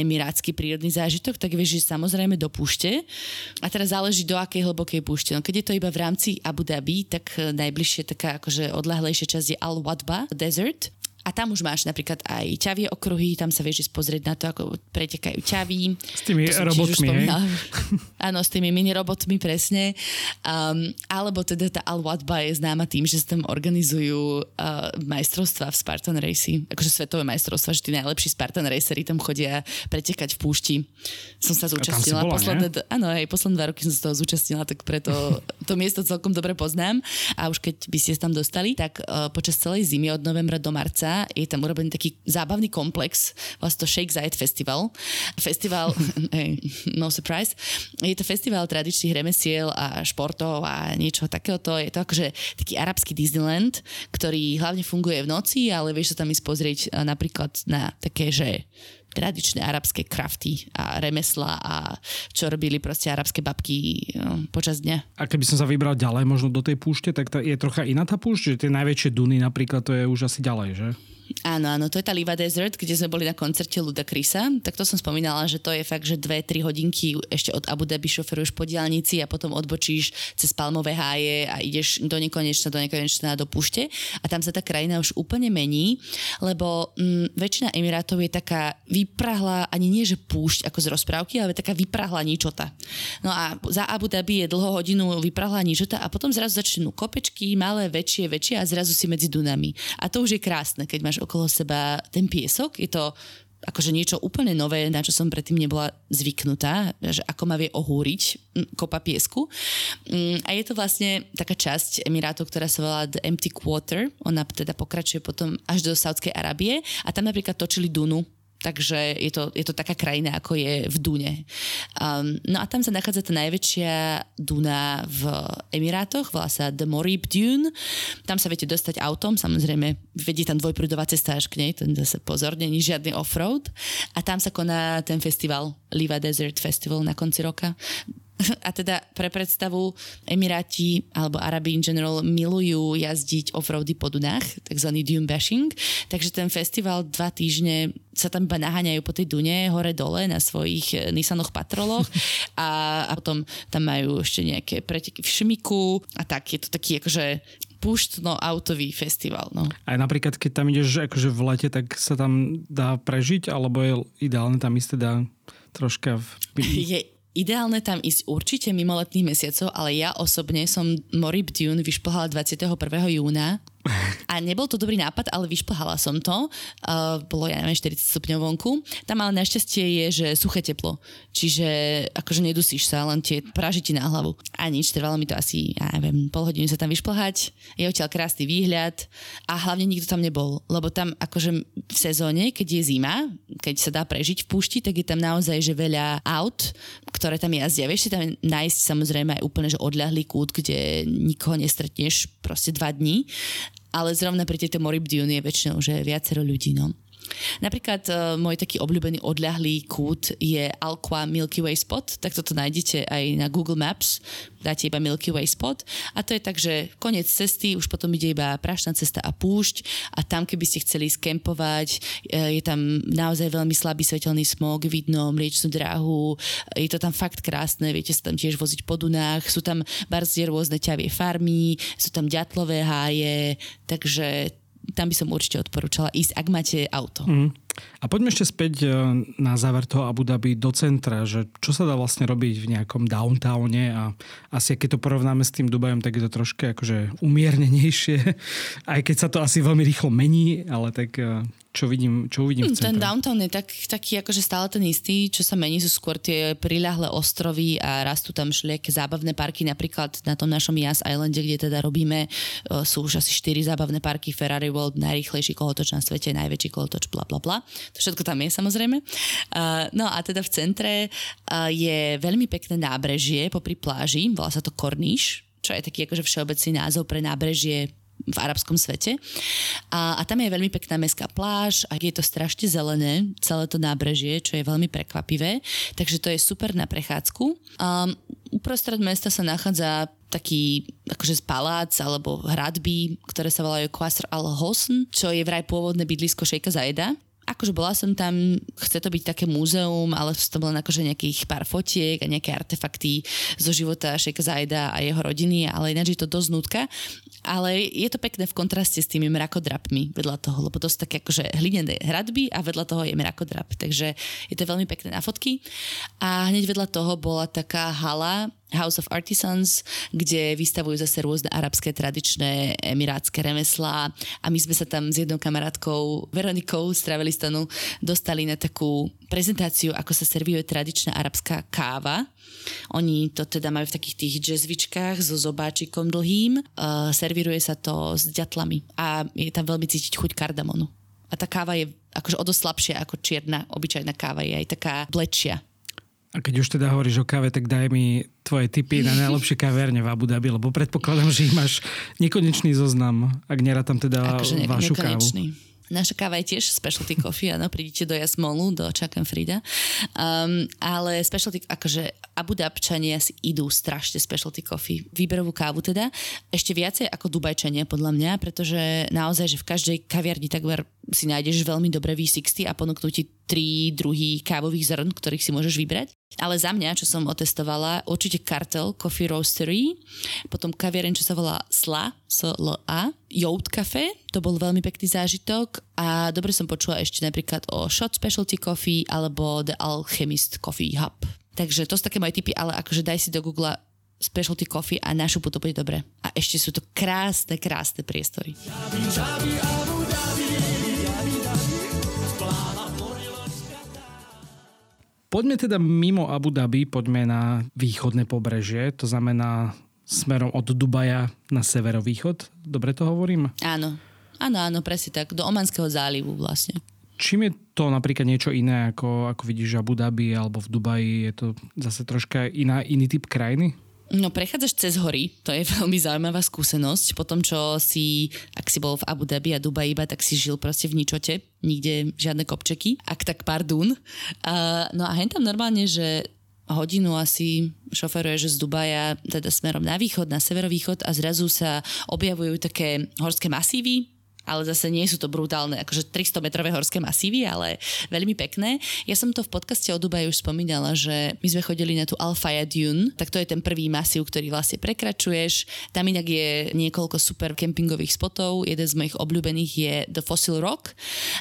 emirátsky prírodný zážitok, tak vieš, že samozrejme do púšte. A teraz záleží do akej hlbokej púšte. No keď je to iba v rámci Abu Dhabi, tak najbližšie taká akože odlahlejšia časť je Al-Wadba Desert a tam už máš napríklad aj ťavie okruhy, tam sa vieš pozrieť na to, ako pretekajú ťaví. S tými robotmi, Áno, s tými mini robotmi, presne. Um, alebo teda tá Al-Wadba je známa tým, že sa tam organizujú uh, majstrovstvá v Spartan Race, akože svetové majstrovstvá, že tí najlepší Spartan Racery tam chodia pretekať v púšti. Som sa zúčastnila. bola, posledné, áno, aj posledné dva roky som sa toho zúčastnila, tak preto to miesto celkom dobre poznám. A už keď by ste tam dostali, tak uh, počas celej zimy od novembra do marca je tam urobený taký zábavný komplex, vlastne to Shake Zayed Festival. Festival, no surprise, je to festival tradičných remesiel a športov a niečo takéhoto. Je to akože taký arabský Disneyland, ktorý hlavne funguje v noci, ale vieš sa tam ísť pozrieť napríklad na také, že tradičné arabské krafty a remesla a čo robili proste arabské babky no, počas dňa. A keby som sa vybral ďalej možno do tej púšte, tak je trocha iná tá púšť, že tie najväčšie duny napríklad to je už asi ďalej, že? Áno, áno, to je tá Liva Desert, kde sme boli na koncerte Luda Krisa. Tak to som spomínala, že to je fakt, že 2-3 hodinky ešte od Abu Dhabi šoferuješ po diálnici a potom odbočíš cez palmové háje a ideš do nekonečna, do nekonečna do púšte. A tam sa tá krajina už úplne mení, lebo mm, väčšina Emirátov je taká vyprahla, ani nie že púšť ako z rozprávky, ale taká vyprahla ničota. No a za Abu Dhabi je dlho hodinu vyprahla ničota a potom zrazu začnú kopečky, malé, väčšie, väčšie a zrazu si medzi dunami. A to už je krásne, keď máš okolo seba ten piesok. Je to akože niečo úplne nové, na čo som predtým nebola zvyknutá, že ako ma vie ohúriť kopa piesku. Mm, a je to vlastne taká časť Emirátov, ktorá sa volá The Empty Quarter. Ona teda pokračuje potom až do Saudskej Arábie a tam napríklad točili Dunu, Takže je to, je to taká krajina, ako je v Dune. Um, no a tam sa nachádza tá najväčšia Duna v Emirátoch, volá sa The Morib Dune. Tam sa viete dostať autom, samozrejme vedie tam dvojprúdová cesta až k nej, ten zase pozorne, nie žiadny offroad. A tam sa koná ten festival, Liva Desert Festival na konci roka. A teda pre predstavu Emiráti alebo Arabi in general milujú jazdiť offroady po Dunách, takzvaný dune bashing. Takže ten festival dva týždne sa tam iba naháňajú po tej Dune hore-dole na svojich eh, Nissanoch patroloch a, a potom tam majú ešte nejaké preteky v Šmiku a tak. Je to taký akože púštno-autový festival. No. Aj napríklad, keď tam ideš akože v lete, tak sa tam dá prežiť, alebo je ideálne tam ísť teda troška v... Je ideálne tam ísť určite mimo letných mesiacov, ale ja osobne som Morib Dune vyšplhala 21. júna a nebol to dobrý nápad, ale vyšplhala som to. Uh, bolo, ja neviem, 40 stupňov vonku. Tam ale našťastie je, že suché teplo. Čiže akože nedusíš sa, len tie praži ti na hlavu. A nič, trvalo mi to asi, ja neviem, pol hodiny sa tam vyšplhať. Je odtiaľ krásny výhľad a hlavne nikto tam nebol. Lebo tam akože v sezóne, keď je zima, keď sa dá prežiť v púšti, tak je tam naozaj že veľa aut, ktoré tam jazdia. Vieš si tam nájsť samozrejme aj úplne že odľahlý kút, kde nikoho nestretneš proste dva dní ale zrovna pri tejto Moribdion je väčšinou že viacero ľudí. No. Napríklad uh, môj taký obľúbený odľahlý kút je Alqua Milky Way Spot, tak toto nájdete aj na Google Maps, dáte iba Milky Way Spot. A to je tak, že koniec cesty, už potom ide iba prašná cesta a púšť. A tam keby ste chceli skempovať, uh, je tam naozaj veľmi slabý svetelný smog, vidno mliečnú dráhu, je to tam fakt krásne, viete sa tam tiež voziť po Dunách, sú tam barzie rôzne ťavie farmy, sú tam ďatlové háje, takže tam by som určite odporúčala ísť, ak máte auto. Mm. A poďme ešte späť e, na záver toho Abu Dhabi do centra, že čo sa dá vlastne robiť v nejakom downtowne a asi keď to porovnáme s tým Dubajom, tak je to troške akože umiernenejšie, aj keď sa to asi veľmi rýchlo mení, ale tak e, čo, vidím, čo uvidím v centre? Ten downtown je tak, taký akože stále ten istý, čo sa mení sú skôr tie priľahlé ostrovy a rastú tam všelijaké zábavné parky, napríklad na tom našom Yas Islande, kde teda robíme, sú už asi 4 zábavné parky, Ferrari World, najrýchlejší kolotoč na svete, najväčší kolotoč, bla bla bla. To všetko tam je samozrejme. No a teda v centre je veľmi pekné nábrežie popri pláži, volá sa to Korníš, čo je taký akože všeobecný názov pre nábrežie v arabskom svete. A, a tam je veľmi pekná mestská pláž a je to strašne zelené, celé to nábrežie, čo je veľmi prekvapivé. Takže to je super na prechádzku. Um, uprostred mesta sa nachádza taký akože palác alebo hradby, ktoré sa volajú Qasr al-Hosn, čo je vraj pôvodné bydlisko šejka Zaeda akože bola som tam, chce to byť také múzeum, ale to bolo akože nejakých pár fotiek a nejaké artefakty zo života Šejka Zajda a jeho rodiny, ale ináč je to dosť nutka. Ale je to pekné v kontraste s tými mrakodrapmi vedľa toho, lebo to sú také akože hlinené hradby a vedľa toho je mrakodrap. Takže je to veľmi pekné na fotky. A hneď vedľa toho bola taká hala, House of Artisans, kde vystavujú zase rôzne arabské tradičné emirátske remeslá a my sme sa tam s jednou kamarátkou Veronikou z Travelistanu dostali na takú prezentáciu, ako sa servíruje tradičná arabská káva. Oni to teda majú v takých tých jazzvičkách so zobáčikom dlhým. Uh, servíruje sa to s ďatlami a je tam veľmi cítiť chuť kardamonu. A tá káva je akože o dosť slabšia ako čierna, obyčajná káva. Je aj taká blečia. A keď už teda hovoríš o káve, tak daj mi tvoje tipy na najlepšie kaverne v Abu Dhabi, lebo predpokladám, že ich máš nekonečný zoznam, ak tam teda akože ne- vašu nekonečný. kávu. Naša káva je tiež specialty coffee, áno, prídete do Jasmolu, do Čakem Frida. Um, ale specialty, akože Abu Dhabčania si idú strašne specialty coffee. Výberovú kávu teda. Ešte viacej ako Dubajčania podľa mňa, pretože naozaj, že v každej kaviarni takmer si nájdeš veľmi dobré V60 a ponúknú ti tri druhy kávových zrn, ktorých si môžeš vybrať. Ale za mňa, čo som otestovala, určite Cartel Coffee Roastery, potom kaviareň, čo sa volá SLA, S-L-A, Youth Cafe, to bol veľmi pekný zážitok a dobre som počula ešte napríklad o Shot Specialty Coffee alebo The Alchemist Coffee Hub. Takže to sú také moje typy, ale akože daj si do Google specialty coffee a našu to bude dobre. A ešte sú to krásne, krásne priestory. Žabi, žabi, Poďme teda mimo Abu Dhabi, poďme na východné pobrežie, to znamená smerom od Dubaja na severovýchod. Dobre to hovorím? Áno, áno, áno, presne tak. Do Omanského zálivu vlastne. Čím je to napríklad niečo iné, ako, ako vidíš Abu Dhabi alebo v Dubaji? Je to zase troška iná, iný typ krajiny? No prechádzaš cez hory, to je veľmi zaujímavá skúsenosť. Po tom, čo si, ak si bol v Abu Dhabi a Dubai iba, tak si žil proste v ničote, nikde žiadne kopčeky, ak tak pardon. Uh, no a hen tam normálne, že hodinu asi šoferuje, že z Dubaja, teda smerom na východ, na severovýchod a zrazu sa objavujú také horské masívy, ale zase nie sú to brutálne, akože 300 metrové horské masívy, ale veľmi pekné. Ja som to v podcaste o Dubaji už spomínala, že my sme chodili na tú Alfaya Dune, tak to je ten prvý masív, ktorý vlastne prekračuješ. Tam inak je niekoľko super kempingových spotov, jeden z mojich obľúbených je The Fossil Rock,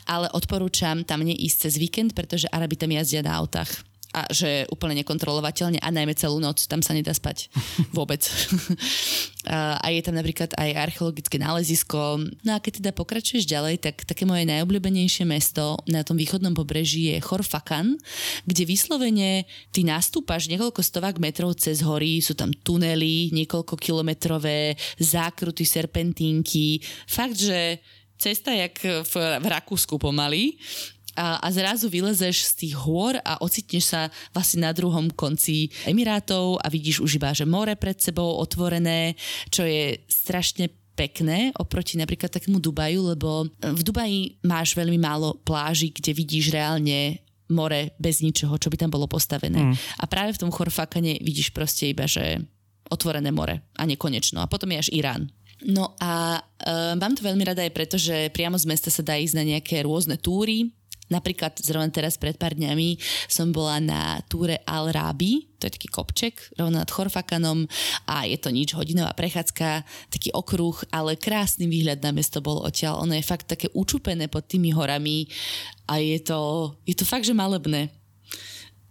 ale odporúčam tam neísť cez víkend, pretože Arabi tam jazdia na autách a že úplne nekontrolovateľne a najmä celú noc, tam sa nedá spať vôbec. a je tam napríklad aj archeologické nálezisko. No a keď teda pokračuješ ďalej, tak také moje najobľúbenejšie mesto na tom východnom pobreží je Chorfakan, kde vyslovene ty nastúpaš niekoľko stovák metrov cez hory, sú tam tunely, niekoľko kilometrové zákruty, serpentínky. Fakt, že cesta jak v, v Rakúsku pomaly a, a zrazu vylezeš z tých hôr a ocitneš sa vlastne na druhom konci Emirátov a vidíš už iba, že more pred sebou otvorené, čo je strašne pekné oproti napríklad takému Dubaju, lebo v Dubaji máš veľmi málo pláží, kde vidíš reálne more bez ničoho, čo by tam bolo postavené. Mm. A práve v tom Chorfakane vidíš proste iba, že otvorené more a nekonečno. A potom je až Irán. No a e, mám to veľmi rada aj preto, že priamo z mesta sa dá ísť na nejaké rôzne túry, Napríklad zrovna teraz pred pár dňami som bola na túre Al Rabi, to je taký kopček rovno nad Chorfakanom a je to nič, hodinová prechádzka, taký okruh, ale krásny výhľad na mesto bol odtiaľ. Ono je fakt také učupené pod tými horami a je to, je to fakt, že malebné.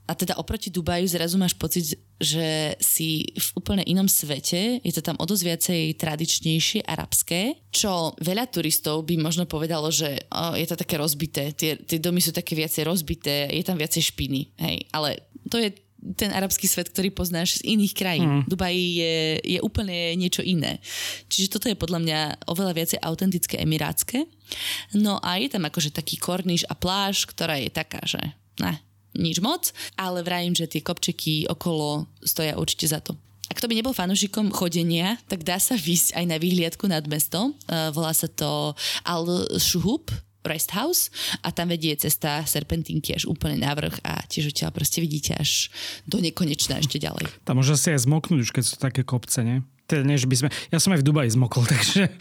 A teda oproti Dubaju zrazu máš pocit, že si v úplne inom svete, je to tam o dosť viacej tradičnejšie, arabské, čo veľa turistov by možno povedalo, že oh, je to také rozbité, tie, tie domy sú také viacej rozbité, je tam viacej špiny, hej, ale to je ten arabský svet, ktorý poznáš z iných krajín. Mm. Dubaj je, je úplne niečo iné. Čiže toto je podľa mňa oveľa viacej autentické emirátske. No a je tam akože taký korniš a pláž, ktorá je taká, že ne, nič moc, ale vrajím, že tie kopčeky okolo stoja určite za to. Ak to by nebol fanúšikom chodenia, tak dá sa výsť aj na výhliadku nad mesto. Uh, volá sa to Al-Shuhub, Rest House a tam vedie cesta serpentínky až úplne na vrch a tiež odtiaľ proste vidíte až do nekonečna ešte ďalej. Tam môže si aj zmoknúť už keď sú také kopce, nie? Teda nie, že by sme... Ja som aj v Dubaji zmokol, takže...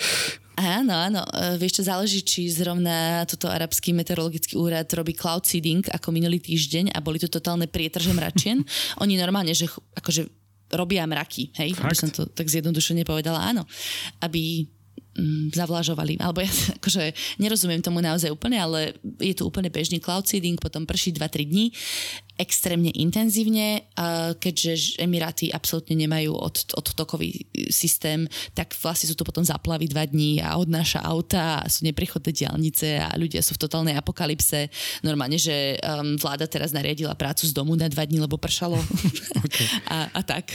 Áno, áno. E, vieš čo, záleží, či zrovna toto arabský meteorologický úrad robí cloud seeding ako minulý týždeň a boli to totálne prietrže mračien. Oni normálne, že akože robia mraky, hej? Fakt? Aby som to tak zjednodušene povedala, áno. Aby mm, zavlažovali. Alebo ja akože nerozumiem tomu naozaj úplne, ale je tu úplne bežný cloud seeding, potom prší 2-3 dní extrémne intenzívne, keďže Emiráty absolútne nemajú od, odtokový systém, tak vlastne sú to potom zaplavy dva dní a odnáša auta a sú neprechodné diálnice a ľudia sú v totálnej apokalypse. Normálne, že um, vláda teraz nariadila prácu z domu na dva dní, lebo pršalo okay. a, a tak.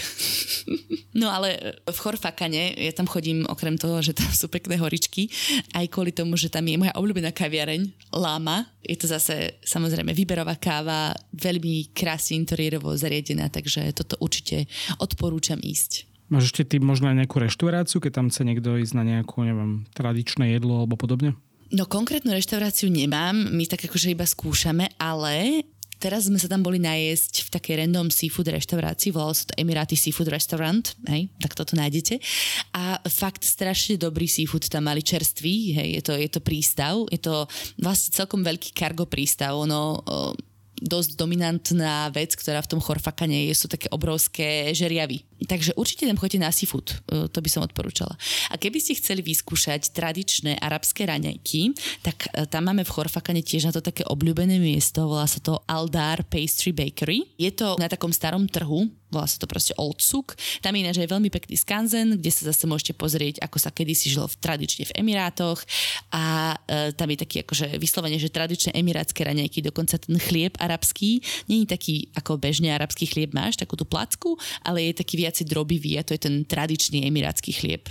no ale v Chorfakane, ja tam chodím okrem toho, že tam sú pekné horičky, aj kvôli tomu, že tam je moja obľúbená kaviareň Lama. Je to zase samozrejme výberová káva, veľmi krásne interiérovo zariadená, takže toto určite odporúčam ísť. Máš ešte ty možno aj nejakú reštauráciu, keď tam chce niekto ísť na nejakú, neviem, tradičné jedlo alebo podobne? No konkrétnu reštauráciu nemám, my tak akože iba skúšame, ale teraz sme sa tam boli najesť v takej random seafood reštaurácii, volalo sa to Emirati Seafood Restaurant, hej, tak toto nájdete. A fakt strašne dobrý seafood tam mali čerstvý, hej, je to, je to prístav, je to vlastne celkom veľký cargo prístav, ono dosť dominantná vec, ktorá v tom chorfakane je, sú také obrovské žeriavy. Takže určite tam chodite na seafood, e, to by som odporúčala. A keby ste chceli vyskúšať tradičné arabské raňajky, tak e, tam máme v Chorfakane tiež na to také obľúbené miesto, volá sa to Aldar Pastry Bakery. Je to na takom starom trhu, volá sa to proste Old Suk. Tam je ináč aj veľmi pekný skanzen, kde sa zase môžete pozrieť, ako sa kedysi žilo v, tradične v Emirátoch a e, tam je taký akože vyslovene, že tradičné emirátske raňajky, dokonca ten chlieb arabský, není taký ako bežne arabský chlieb máš, takú tú placku, ale je taký viac drobivý a to je ten tradičný emirátsky chlieb.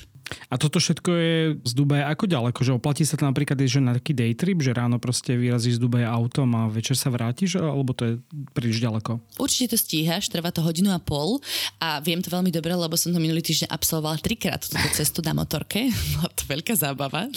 A toto všetko je z Dubaja ako ďaleko? Že oplatí sa to napríklad že na taký day trip, že ráno proste vyrazíš z Dubaja autom a večer sa vrátiš, alebo to je príliš ďaleko? Určite to stíhaš, trvá to hodinu a pol a viem to veľmi dobre, lebo som to minulý týždeň absolvovala trikrát túto cestu na motorke. Bola to veľká zábava.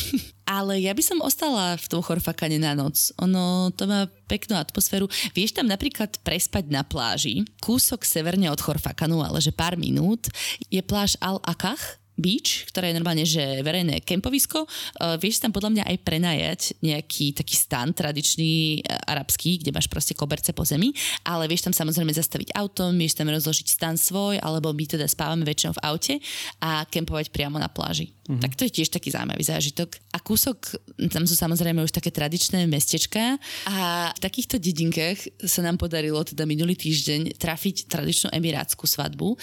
Ale ja by som ostala v tom Chorfakane na noc. Ono to má peknú atmosféru. Vieš tam napríklad prespať na pláži, kúsok severne od Chorfakanu, ale že pár minút, je pláž Al-Akach, beach, ktoré je normálne že verejné kempovisko. Uh, vieš tam podľa mňa aj prenajať nejaký taký stan tradičný uh, arabský, kde máš proste koberce po zemi, ale vieš tam samozrejme zastaviť autom, vieš tam rozložiť stan svoj, alebo my teda spávame väčšinou v aute a kempovať priamo na pláži. Mm-hmm. Tak to je tiež taký zaujímavý zážitok. A kúsok, tam sú samozrejme už také tradičné mestečka a v takýchto dedinkách sa nám podarilo teda minulý týždeň trafiť tradičnú emirátsku svadbu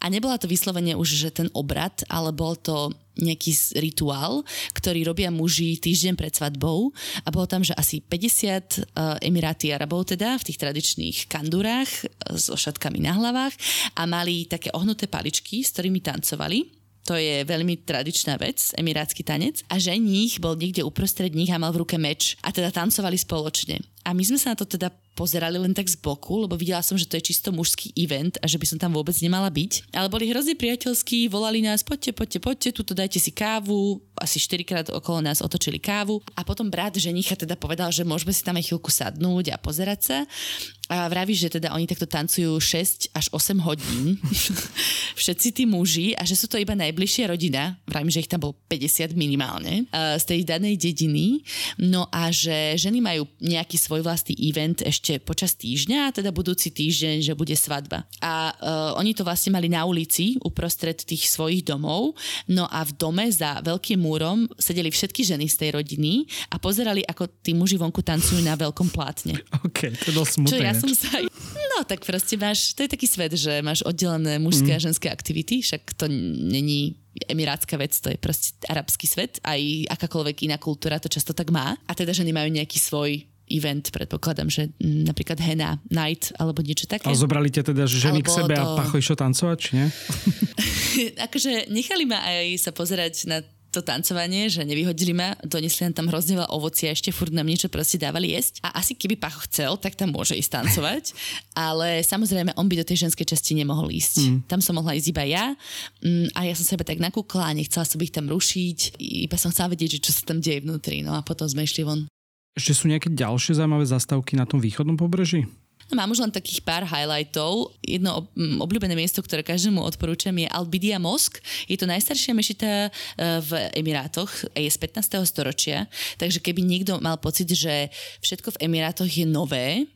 a nebola to vyslovene už, že ten obrad, ale bol to nejaký rituál, ktorý robia muži týždeň pred svadbou a bolo tam, že asi 50 uh, e, emiráty Arabov teda v tých tradičných kandurách e, so šatkami na hlavách a mali také ohnuté paličky, s ktorými tancovali to je veľmi tradičná vec, emirátsky tanec. A ženích bol niekde uprostred nich a mal v ruke meč. A teda tancovali spoločne. A my sme sa na to teda pozerali len tak z boku, lebo videla som, že to je čisto mužský event a že by som tam vôbec nemala byť. Ale boli hrozne priateľskí, volali nás, poďte, poďte, poďte, tuto dajte si kávu, asi 4 krát okolo nás otočili kávu. A potom brat ženicha teda povedal, že môžeme si tam aj chvíľku sadnúť a pozerať sa. A vraví, že teda oni takto tancujú 6 až 8 hodín. Všetci tí muži a že sú to iba najbližšia rodina. pravím, že ich tam bolo 50 minimálne, z tej danej dediny. No a že ženy majú nejaký svoj vlastný event ešte počas týždňa, a teda budúci týždeň, že bude svadba. A uh, oni to vlastne mali na ulici uprostred tých svojich domov. No a v dome za veľkým múrom sedeli všetky ženy z tej rodiny a pozerali, ako tí muži vonku tancujú na veľkom plátne. OK, to je dosť smutné. Čo ja som sa... No tak proste máš, to je taký svet, že máš oddelené mužské mm. a ženské aktivity, však to není emirátska vec, to je proste arabský svet, aj akákoľvek iná kultúra to často tak má. A teda ženy majú nejaký svoj event, predpokladám, že napríklad Hena Night alebo niečo také. A zobrali ťa teda ženy alebo k sebe to... a pacho išlo tancovať, či nie? akože nechali ma aj sa pozerať na to tancovanie, že nevyhodili ma, donesli nám tam hrozne veľa ovocia, ešte furt nám niečo proste dávali jesť. A asi keby Pacho chcel, tak tam môže ísť tancovať, ale samozrejme on by do tej ženskej časti nemohol ísť. Mm. Tam som mohla ísť iba ja mm, a ja som sebe tak nakúkla nechcela som ich tam rušiť, iba som chcela vedieť, že čo sa tam deje vnútri. No a potom sme išli von. Ešte sú nejaké ďalšie zaujímavé zastavky na tom východnom pobreží? No, mám už len takých pár highlightov. Jedno obľúbené miesto, ktoré každému odporúčam je Albidia Mosk. Je to najstaršia mešita e, v Emirátoch, je z 15. storočia, takže keby niekto mal pocit, že všetko v Emirátoch je nové,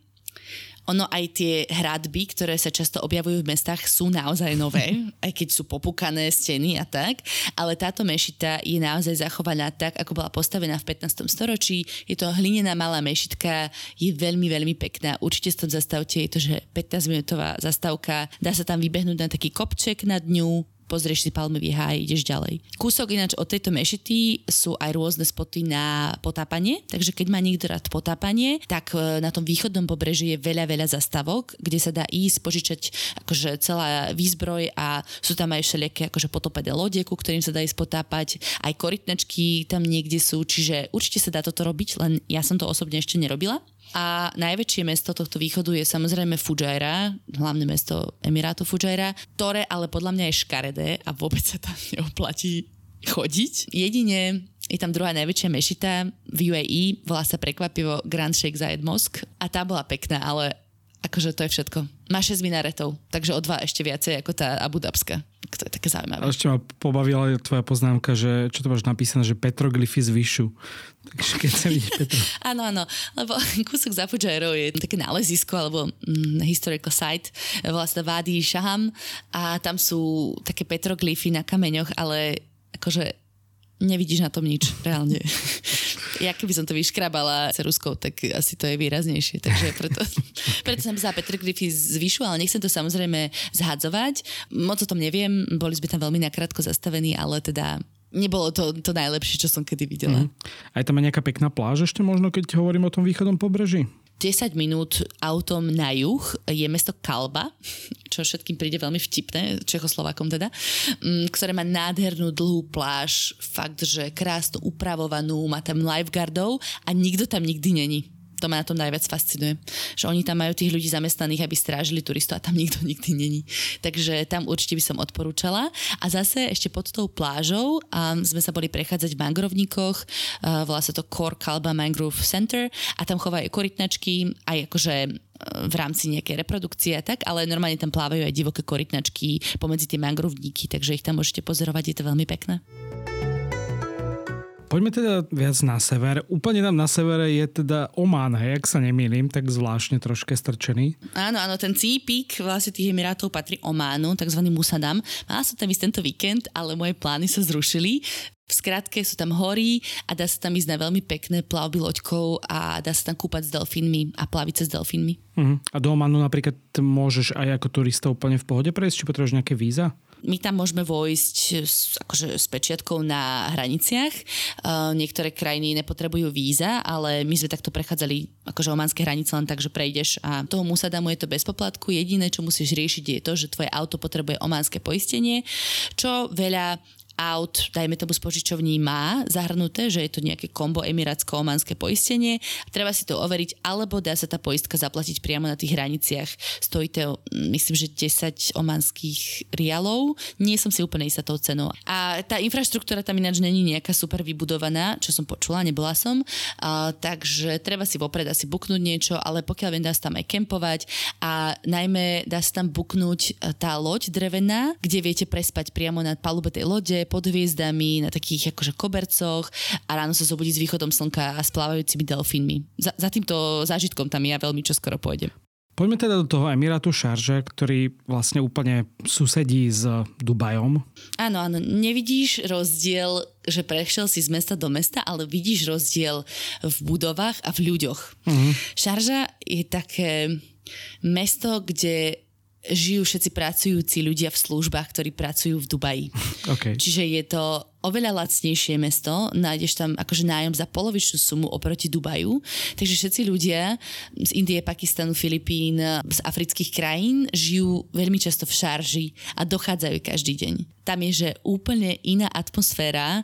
ono aj tie hradby, ktoré sa často objavujú v mestách, sú naozaj nové, aj keď sú popúkané steny a tak, ale táto mešita je naozaj zachovaná tak, ako bola postavená v 15. storočí. Je to hlinená malá mešitka, je veľmi, veľmi pekná. Určite sa tam zastavte, je to, že 15-minútová zastávka, dá sa tam vybehnúť na taký kopček nad ňu, pozrieš si palmový háj, ideš ďalej. Kúsok ináč od tejto mešity sú aj rôzne spoty na potápanie, takže keď má niekto rád potápanie, tak e, na tom východnom pobreží je veľa, veľa zastavok, kde sa dá ísť, požičať akože celá výzbroj a sú tam aj všelijaké akože potopané lode, ku ktorým sa dá ísť potápať, aj korytnačky tam niekde sú, čiže určite sa dá toto robiť, len ja som to osobne ešte nerobila. A najväčšie mesto tohto východu je samozrejme Fujairah, hlavné mesto Emirátu Fujairah, ktoré ale podľa mňa je škaredé a vôbec sa tam neoplatí chodiť. Jedine je tam druhá najväčšia mešita v UAE, volá sa prekvapivo Grand Sheikh Zayed Mosque a tá bola pekná, ale akože to je všetko. Má 6 minaretov, takže o dva ešte viacej ako tá Abu Dhabska. To je také zaujímavé. A ešte ma pobavila tvoja poznámka, že čo to máš napísané, že petroglyfy zvyšu. Takže keď sa vidí Petro. áno, áno, lebo kúsok za Fujairou je také nálezisko alebo mm, historical site, volá sa Vády Shaham a tam sú také petroglyfy na kameňoch, ale akože nevidíš na tom nič, reálne. ja keby som to vyškrabala ceruskou, tak asi to je výraznejšie. Takže preto, preto som za Petr Griffy zvyšu, ale nechcem to samozrejme zhadzovať. Moc o tom neviem, boli sme tam veľmi nakrátko zastavení, ale teda nebolo to to najlepšie, čo som kedy videla. Mm. Aj tam je nejaká pekná pláž ešte možno, keď hovorím o tom východnom pobreží? 10 minút autom na juh je mesto Kalba, čo všetkým príde veľmi vtipné, Čechoslovakom teda, mm, ktoré má nádhernú dlhú pláž, fakt, že krásno upravovanú, má tam lifeguardov a nikto tam nikdy není to ma na tom najviac fascinuje. Že oni tam majú tých ľudí zamestnaných, aby strážili turistov a tam nikto nikdy není. Takže tam určite by som odporúčala. A zase ešte pod tou plážou um, sme sa boli prechádzať v mangrovníkoch, uh, volá sa to Core Kalba Mangrove Center a tam chovajú korytnačky aj akože uh, v rámci nejakej reprodukcie a tak, ale normálne tam plávajú aj divoké korytnačky pomedzi tie mangrovníky, takže ich tam môžete pozorovať, je to veľmi pekné. Poďme teda viac na sever. Úplne tam na severe je teda Oman, hej, ak sa nemýlim, tak zvláštne troške strčený. Áno, áno, ten cípik vlastne tých Emirátov patrí Ománu, takzvaný Musadam. Má som tam ísť tento víkend, ale moje plány sa zrušili. V skratke sú tam hory a dá sa tam ísť na veľmi pekné plavby loďkou a dá sa tam kúpať s delfínmi a plaviť sa s delfínmi. Uh-huh. A do Omanu napríklad môžeš aj ako turista úplne v pohode prejsť, či potrebuješ nejaké víza? My tam môžeme vojsť akože s pečiatkou na hraniciach. Uh, niektoré krajiny nepotrebujú víza, ale my sme takto prechádzali akože omanské hranice len tak, že prejdeš a toho Musadamu je to bez poplatku. Jediné, čo musíš riešiť je to, že tvoje auto potrebuje omanské poistenie, čo veľa aut, dajme tomu spožičovní má zahrnuté, že je to nejaké kombo emirátsko-omanské poistenie. Treba si to overiť, alebo dá sa tá poistka zaplatiť priamo na tých hraniciach. Stojí to, myslím, že 10 omanských rialov. Nie som si úplne istá tou cenou. A tá infraštruktúra tam ináč není nejaká super vybudovaná, čo som počula, nebola som. A, takže treba si vopred asi buknúť niečo, ale pokiaľ viem, dá sa tam aj kempovať a najmä dá sa tam buknúť e, tá loď drevená, kde viete prespať priamo na palube tej lode, pod hviezdami, na takých akože kobercoch a ráno sa zobudí s východom slnka a s plávajúcimi delfínmi. Za, za týmto zážitkom tam ja veľmi čoskoro pôjdem. Poďme teda do toho Emirátu Šarže, ktorý vlastne úplne susedí s Dubajom. Áno, áno. Nevidíš rozdiel, že prešiel si z mesta do mesta, ale vidíš rozdiel v budovách a v ľuďoch. Uh-huh. Šarža je také mesto, kde žijú všetci pracujúci ľudia v službách, ktorí pracujú v Dubaji. Okay. Čiže je to oveľa lacnejšie mesto, nájdeš tam akože nájom za polovičnú sumu oproti Dubaju, takže všetci ľudia z Indie, Pakistanu, Filipín, z afrických krajín žijú veľmi často v šarži a dochádzajú každý deň. Tam je, že úplne iná atmosféra.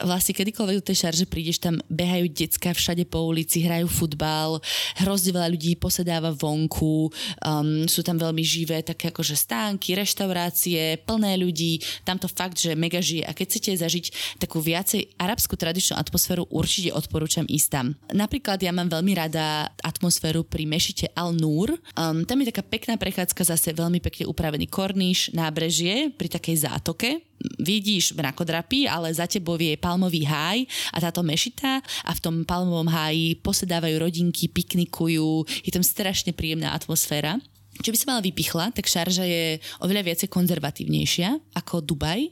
Vlastne kedykoľvek do tej šarže prídeš, tam behajú decka všade po ulici, hrajú futbal, hrozne veľa ľudí posedáva vonku, um, sú tam veľmi živé také akože stánky, reštaurácie, plné ľudí, tam to fakt, že mega žije. A keď chcete zažiť zažiť takú viacej arabskú tradičnú atmosféru, určite odporúčam ísť tam. Napríklad ja mám veľmi rada atmosféru pri mešite Al-Nur. Um, tam je taká pekná prechádzka, zase veľmi pekne upravený korníš, nábrežie pri takej zátoke vidíš mrakodrapy, ale za tebou je palmový háj a táto mešita a v tom palmovom háji posedávajú rodinky, piknikujú, je tam strašne príjemná atmosféra. Čo by sa mala vypichla, tak Šarža je oveľa viacej konzervatívnejšia ako Dubaj.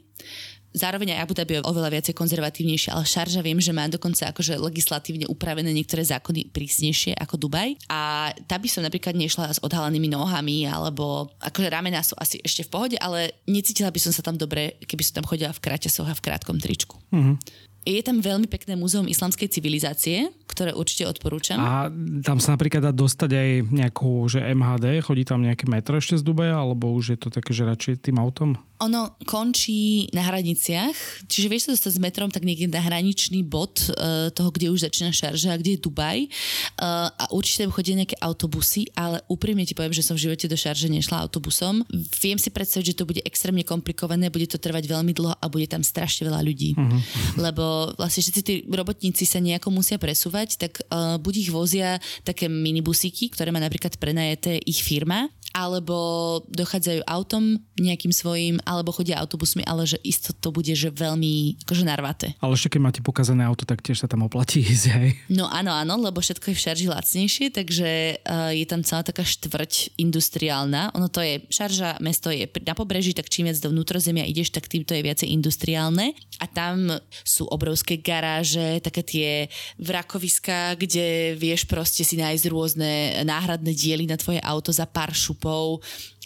Zároveň aj Abu Dhabi je oveľa viacej konzervatívnejšie, ale Šarža viem, že má dokonca akože legislatívne upravené niektoré zákony prísnejšie ako Dubaj. A tá by som napríklad nešla s odhalenými nohami, alebo akože ramená sú asi ešte v pohode, ale necítila by som sa tam dobre, keby som tam chodila v kraťasoch a v krátkom tričku. Mm-hmm. Je tam veľmi pekné múzeum islamskej civilizácie, ktoré určite odporúčam. A tam sa napríklad dá dostať aj nejakú, že MHD, chodí tam nejaké metro ešte z Dubaja, alebo už je to také, že radšej tým autom? Ono končí na hraniciach, čiže vieš sa dostať s metrom tak niekde na hraničný bod uh, toho, kde už začína šarža a kde je Dubaj uh, a určite chodia nejaké autobusy, ale úprimne ti poviem, že som v živote do šarže nešla autobusom. Viem si predstaviť, že to bude extrémne komplikované, bude to trvať veľmi dlho a bude tam strašne veľa ľudí. Uh-huh. Lebo vlastne všetci tí robotníci sa nejako musia presúvať, tak uh, buď ich vozia také minibusíky, ktoré má napríklad prenajeté ich firma, alebo dochádzajú autom nejakým svojim, alebo chodia autobusmi, ale že isto to bude že veľmi akože narvaté. Ale ešte keď máte pokazané auto, tak tiež sa tam oplatí ísť, hej? No áno, áno, lebo všetko je v šarži lacnejšie, takže uh, je tam celá taká štvrť industriálna. Ono to je, šarža mesto je na pobreží, tak čím viac do vnútrozemia ideš, tak tým to je viacej industriálne. A tam sú obrovské garáže, také tie vrakoviska, kde vieš proste si nájsť rôzne náhradné diely na tvoje auto za pár šup postupov,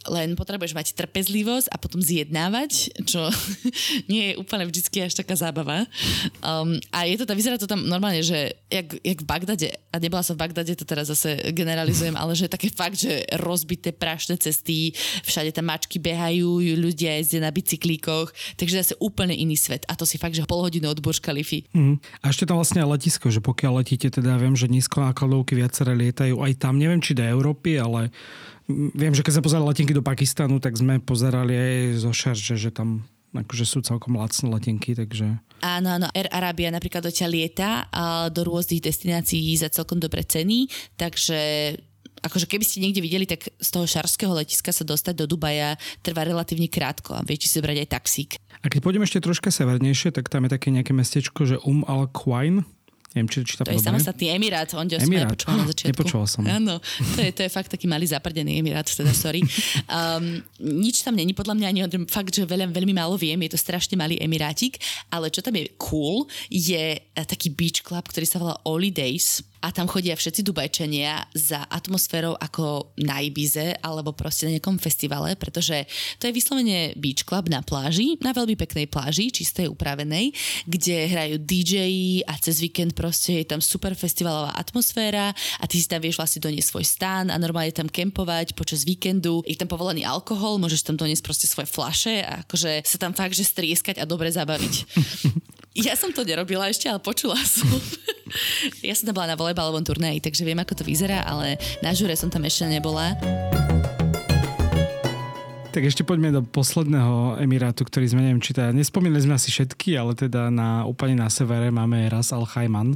len potrebuješ mať trpezlivosť a potom zjednávať, čo nie je úplne vždy až taká zábava. Um, a je to, vyzerá to tam normálne, že jak, jak v Bagdade, a nebola som v Bagdade, to teraz zase generalizujem, ale že také fakt, že rozbité prašné cesty, všade tam mačky behajú, ľudia jezdia na bicyklíkoch, takže zase úplne iný svet. A to si fakt, že pol hodinu od Burj Khalifa. Mm. A ešte tam vlastne letisko, že pokiaľ letíte, teda viem, že nízko nákladovky viaceré lietajú aj tam, neviem či do Európy, ale Viem, že keď sme pozerali letenky do Pakistanu, tak sme pozerali aj zo Šarže, že tam akože sú celkom lacné letenky, takže... Áno, áno, Air Arabia napríklad doťa lieta do rôznych destinácií za celkom dobré ceny, takže akože keby ste niekde videli, tak z toho šarského letiska sa dostať do Dubaja trvá relatívne krátko a viete si zobrať aj taxík. A keď pôjdeme ešte troška severnejšie, tak tam je také nejaké mestečko, že Um Al Quain, Neviem, či, či to je samostatný Emirát, on Emirát. som na začiatku. Nepočula som. Áno, to je, to je fakt taký malý zaprdený Emirát, teda sorry. Um, nič tam není, podľa mňa ani fakt, že veľa, veľmi málo viem, je to strašne malý Emirátik, ale čo tam je cool, je eh, taký beach club, ktorý sa volá Oli Days a tam chodia všetci Dubajčania za atmosférou ako na Ibize alebo proste na nejakom festivale, pretože to je vyslovene beach club na pláži, na veľmi peknej pláži, čistej, upravenej, kde hrajú DJ a cez víkend proste je tam super festivalová atmosféra a ty si tam vieš vlastne doniesť svoj stán a normálne tam kempovať počas víkendu. Je tam povolený alkohol, môžeš tam doniesť proste svoje flaše a akože sa tam fakt, že strieskať a dobre zabaviť. Ja som to nerobila ešte, ale počula som. Ja som tam bola na volejbalovom turnaji, takže viem, ako to vyzerá, ale na žure som tam ešte nebola. Tak ešte poďme do posledného Emirátu, ktorý sme neviem čítať. Nespomínali sme asi všetky, ale teda na, úplne na severe máme Ras Al Chaiman.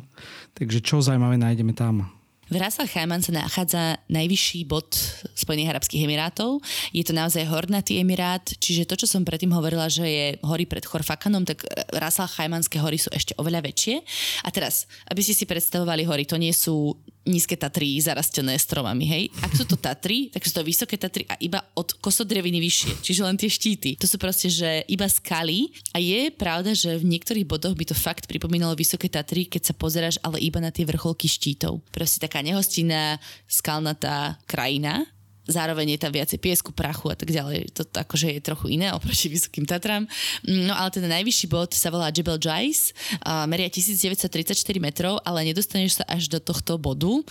Takže čo zaujímavé nájdeme tam? V Ras Al Khaimah sa nachádza najvyšší bod Spojených Arabských Emirátov. Je to naozaj hornatý emirát, čiže to, čo som predtým hovorila, že je hory pred Chorfakanom, tak Ras Al Khaimanské hory sú ešte oveľa väčšie. A teraz, aby ste si predstavovali hory, to nie sú nízke Tatry zarastené stromami, hej. Ak sú to Tatry, tak sú to vysoké Tatry a iba od kosodreviny vyššie, čiže len tie štíty. To sú proste, že iba skaly a je pravda, že v niektorých bodoch by to fakt pripomínalo vysoké Tatry, keď sa pozeráš ale iba na tie vrcholky štítov. Proste taká nehostinná, skalnatá krajina, zároveň je tam viacej piesku, prachu a tak ďalej. To, akože je trochu iné oproti Vysokým Tatram. No ale ten najvyšší bod sa volá Jebel Jais, uh, meria 1934 metrov, ale nedostaneš sa až do tohto bodu,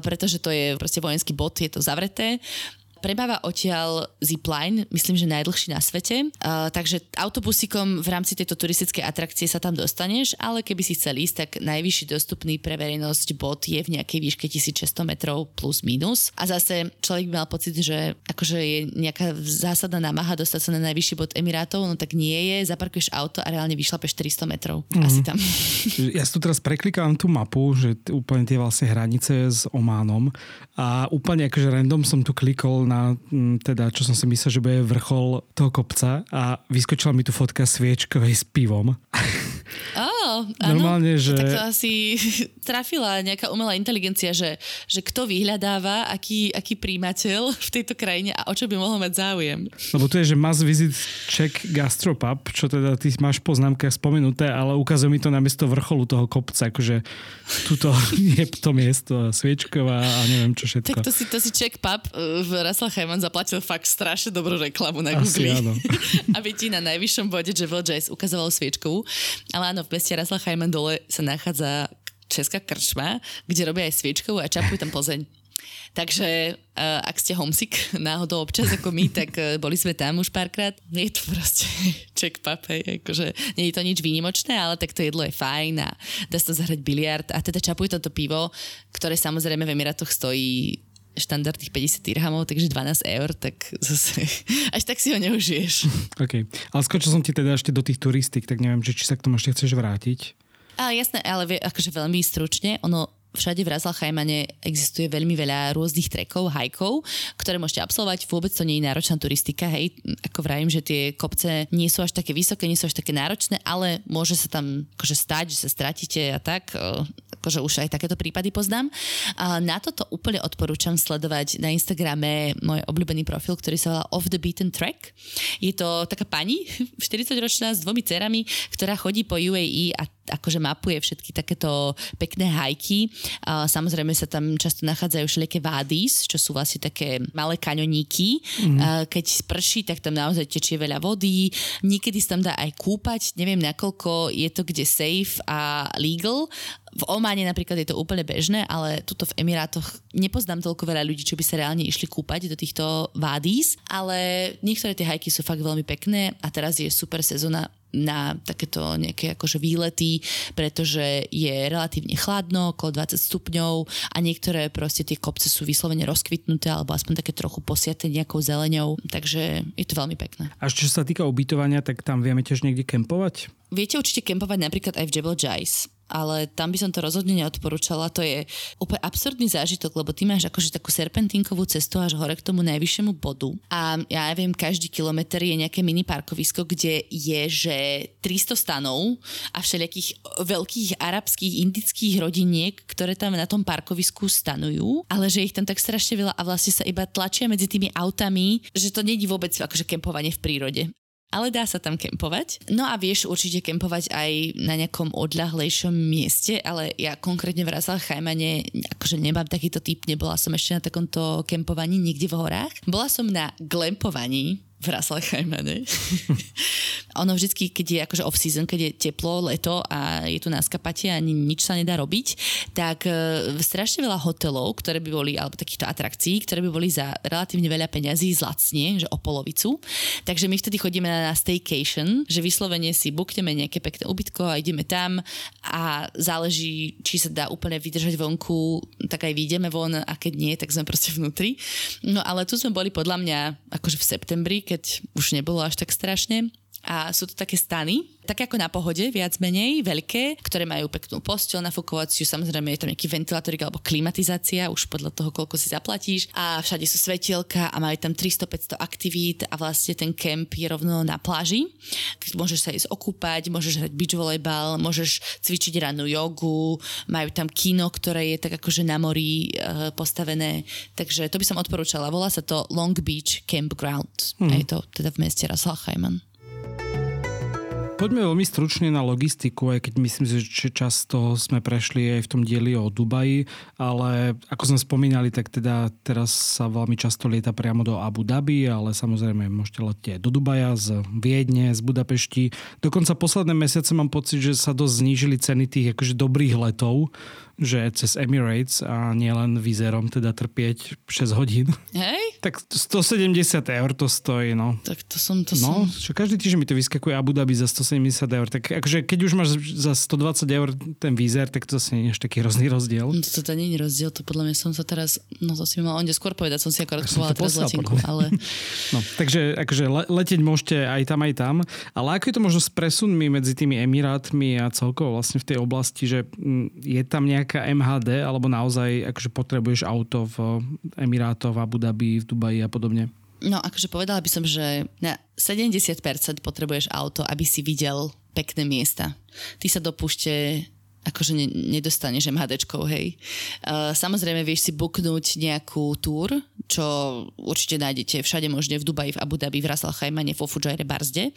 pretože to je proste vojenský bod, je to zavreté. Prebáva odtiaľ zipline, myslím, že najdlhší na svete. Uh, takže autobusikom v rámci tejto turistickej atrakcie sa tam dostaneš, ale keby si chcel ísť, tak najvyšší dostupný pre verejnosť bod je v nejakej výške 1600 metrov plus minus. A zase človek by mal pocit, že akože je nejaká zásadná námaha dostať sa na najvyšší bod Emirátov, no tak nie je, zaparkuješ auto a reálne vyšlapeš 400 metrov. Mm-hmm. Asi tam. ja si tu teraz preklikám tú mapu, že úplne tie vlastne hranice s Ománom a úplne akože random som tu klikol na, mm, teda, čo som si myslel, že bude vrchol toho kopca a vyskočila mi tu fotka sviečkovej s pivom. Oh, Normálne, že... Tak to asi trafila nejaká umelá inteligencia, že, že kto vyhľadáva, aký, aký príjimateľ v tejto krajine a o čo by mohol mať záujem. Lebo tu je, že must visit check gastropub, čo teda ty máš v poznámkach spomenuté, ale ukazuje mi to na miesto vrcholu toho kopca, akože tuto je to miesto sviečková a neviem čo všetko. Tak to si, to si check pub v Russell Hyman zaplatil fakt strašne dobrú reklamu na Google. Asi áno. aby ti na najvyššom bode Jebel Jazz ukazoval sviečkovú. Ale áno, v meste Hyman dole sa nachádza česká krčma, kde robia aj sviečkovú a čapujú tam Plzeň. Takže uh, ak ste homesick náhodou občas ako my, tak uh, boli sme tam už párkrát. Je to proste check pub, hej, akože nie je to nič výnimočné, ale tak to jedlo je fajn a dá sa zahrať biliard a teda čapujú toto pivo, ktoré samozrejme v Emirátoch stojí štandardných 50 dirhamov, takže 12 eur, tak zase až tak si ho neužiješ. OK. Ale skočil som ti teda ešte do tých turistik, tak neviem, či, či sa k tomu ešte chceš vrátiť. Ale jasné, ale vie, akože veľmi stručne, ono všade v Razalchajmane existuje veľmi veľa rôznych trekov, hajkov, ktoré môžete absolvovať. Vôbec to nie je náročná turistika, hej. Ako vravím, že tie kopce nie sú až také vysoké, nie sú až také náročné, ale môže sa tam akože stať, že sa stratíte a tak. Akože už aj takéto prípady poznám. A na toto úplne odporúčam sledovať na Instagrame môj obľúbený profil, ktorý sa volá Off the Beaten Track. Je to taká pani, 40-ročná s dvomi cerami, ktorá chodí po UAE a akože mapuje všetky takéto pekné hajky. Samozrejme sa tam často nachádzajú všelijaké vádis, čo sú vlastne také malé kaňoníky. Mm. Keď sprší, tak tam naozaj tečie veľa vody. Niekedy sa tam dá aj kúpať. Neviem, nakoľko je to kde safe a legal. V Ománe napríklad je to úplne bežné, ale tuto v Emirátoch nepoznám toľko veľa ľudí, čo by sa reálne išli kúpať do týchto vádís, ale niektoré tie hajky sú fakt veľmi pekné a teraz je super sezóna na takéto nejaké akože výlety, pretože je relatívne chladno, okolo 20 stupňov a niektoré proste tie kopce sú vyslovene rozkvitnuté alebo aspoň také trochu posiate nejakou zeleňou, takže je to veľmi pekné. A čo sa týka ubytovania, tak tam vieme tiež niekde kempovať? Viete určite kempovať napríklad aj v Jebel Jais ale tam by som to rozhodne neodporúčala. To je úplne absurdný zážitok, lebo ty máš akože takú serpentinkovú cestu až hore k tomu najvyššiemu bodu. A ja neviem, každý kilometr je nejaké mini parkovisko, kde je, že 300 stanov a všelijakých veľkých arabských, indických rodiniek, ktoré tam na tom parkovisku stanujú, ale že ich tam tak strašne veľa a vlastne sa iba tlačia medzi tými autami, že to není vôbec akože kempovanie v prírode ale dá sa tam kempovať. No a vieš určite kempovať aj na nejakom odľahlejšom mieste, ale ja konkrétne v Razal Chajmane akože nemám takýto typ, nebola som ešte na takomto kempovaní nikde v horách. Bola som na glempovaní, v Rasselheimene. ono vždycky, keď je akože off-season, keď je teplo, leto a je tu náskapatie a nič sa nedá robiť, tak uh, strašne veľa hotelov, ktoré by boli, alebo takýchto atrakcií, ktoré by boli za relatívne veľa peňazí zlacne, že o polovicu. Takže my vtedy chodíme na, na staycation, že vyslovene si bukneme nejaké pekné ubytko a ideme tam a záleží, či sa dá úplne vydržať vonku, tak aj vyjdeme von a keď nie, tak sme proste vnútri. No ale tu sme boli podľa mňa akože v septembri, keď už nebolo až tak strašne. A sú to také stany, tak ako na pohode, viac menej, veľké, ktoré majú peknú postel nafukovaciu, samozrejme je tam nejaký ventilátorik alebo klimatizácia, už podľa toho, koľko si zaplatíš a všade sú svetielka a majú tam 300-500 aktivít a vlastne ten kemp je rovno na pláži. Môžeš sa ísť okúpať, môžeš hrať beach volleyball, môžeš cvičiť rannú jogu, majú tam kino, ktoré je tak akože na mori e, postavené, takže to by som odporúčala. Volá sa to Long Beach Campground. Mm. A je to teda v meste Ras Al Poďme veľmi stručne na logistiku, aj keď myslím, že často sme prešli aj v tom dieli o Dubaji, ale ako sme spomínali, tak teda teraz sa veľmi často lieta priamo do Abu Dhabi, ale samozrejme môžete letieť do Dubaja, z Viedne, z Budapešti. Dokonca posledné mesiace mám pocit, že sa dosť znížili ceny tých akože dobrých letov, že cez Emirates a nielen výzerom teda trpieť 6 hodín. Hej? Tak 170 eur to stojí, no. Tak to som, to no, som... čo každý týždeň mi to vyskakuje Abu Dhabi za 170 eur. Tak akože keď už máš za 120 eur ten výzer, tak to asi nie je taký hrozný rozdiel. No, to, nie je rozdiel, to podľa mňa som sa teraz, no to si mal onde skôr povedať, som si akorát kupovala teraz letinku, ale... no, takže akože le, letieť môžete aj tam, aj tam, ale ako je to možno s presunmi medzi tými Emirátmi a celkovo vlastne v tej oblasti, že mm, je tam nejak nejaká MHD, alebo naozaj akože potrebuješ auto v Emirátoch, v Abu Dhabi, v Dubaji a podobne? No, akože povedala by som, že na 70% potrebuješ auto, aby si videl pekné miesta. Ty sa dopúšte akože ne, nedostaneš MHDčkou, hej. Uh, samozrejme vieš si buknúť nejakú túr, čo určite nájdete všade možne v Dubaji, v Abu Dhabi, v Ras Al Khaimane, vo Fujairah Barzde,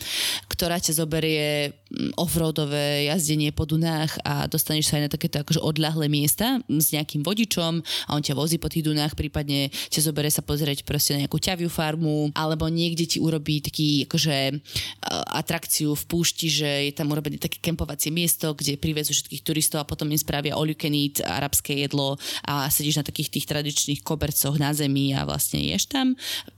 ktorá ťa zoberie offroadové jazdenie po Dunách a dostaneš sa aj na takéto akože odľahlé miesta s nejakým vodičom a on ťa vozí po tých Dunách, prípadne ťa zoberie sa pozrieť proste na nejakú ťaviu farmu alebo niekde ti urobí taký akože atrakciu v púšti, že je tam urobené také kempovacie miesto, kde privezú všetkých turistov a potom im spravia all you can eat, arabské jedlo a sedíš na takých tých tradičných kobercoch na zemi a vlastne ješ tam,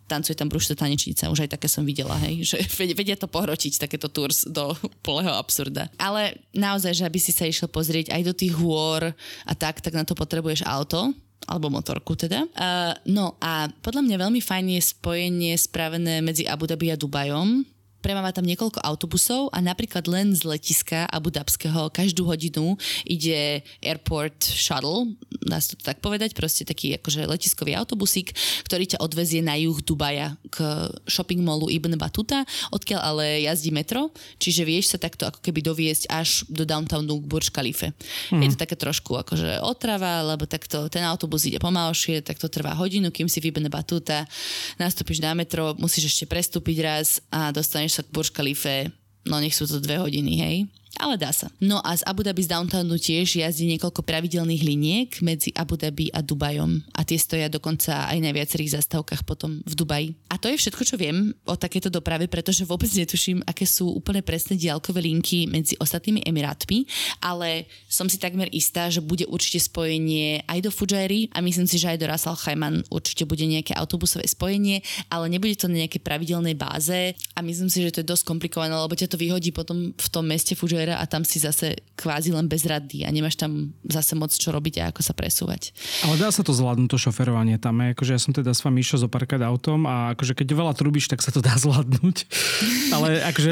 tancuje tam brúšte tanečnica, už aj také som videla, hej, že vedia to pohrotiť, takéto tours do polého absurda. Ale naozaj, že aby si sa išiel pozrieť aj do tých hôr a tak, tak na to potrebuješ auto, alebo motorku teda. Uh, no a podľa mňa veľmi fajn je spojenie spravené medzi Abu Dhabi a Dubajom, premáva tam niekoľko autobusov a napríklad len z letiska Abu Dhabského každú hodinu ide airport shuttle, dá sa to tak povedať, proste taký akože letiskový autobusík, ktorý ťa odvezie na juh Dubaja k shopping mallu Ibn Batuta, odkiaľ ale jazdí metro, čiže vieš sa takto ako keby doviesť až do downtownu k Burj Khalife. Mm. Je to také trošku akože otrava, lebo takto ten autobus ide pomalšie, tak to trvá hodinu, kým si v Ibn Batuta, nastúpiš na metro, musíš ešte prestúpiť raz a dostaneš sa k Burj Khalife, no nech sú to dve hodiny, hej ale dá sa. No a z Abu Dhabi z downtownu tiež jazdí niekoľko pravidelných liniek medzi Abu Dhabi a Dubajom a tie stoja dokonca aj na viacerých zastávkach potom v Dubaji. A to je všetko, čo viem o takéto doprave, pretože vôbec netuším, aké sú úplne presné diaľkové linky medzi ostatnými emirátmi, ale som si takmer istá, že bude určite spojenie aj do Fujairy a myslím si, že aj do Ras Al Khaiman určite bude nejaké autobusové spojenie, ale nebude to na nejakej pravidelnej báze a myslím si, že to je dosť komplikované, lebo ťa to vyhodí potom v tom meste Fujairah dvere a tam si zase kvázi len bezradný a nemáš tam zase moc čo robiť a ako sa presúvať. Ale dá sa to zvládnuť, to šoferovanie tam. Je, akože ja som teda s vami išiel zo parkať autom a akože keď veľa trubíš, tak sa to dá zvládnuť. Ale akože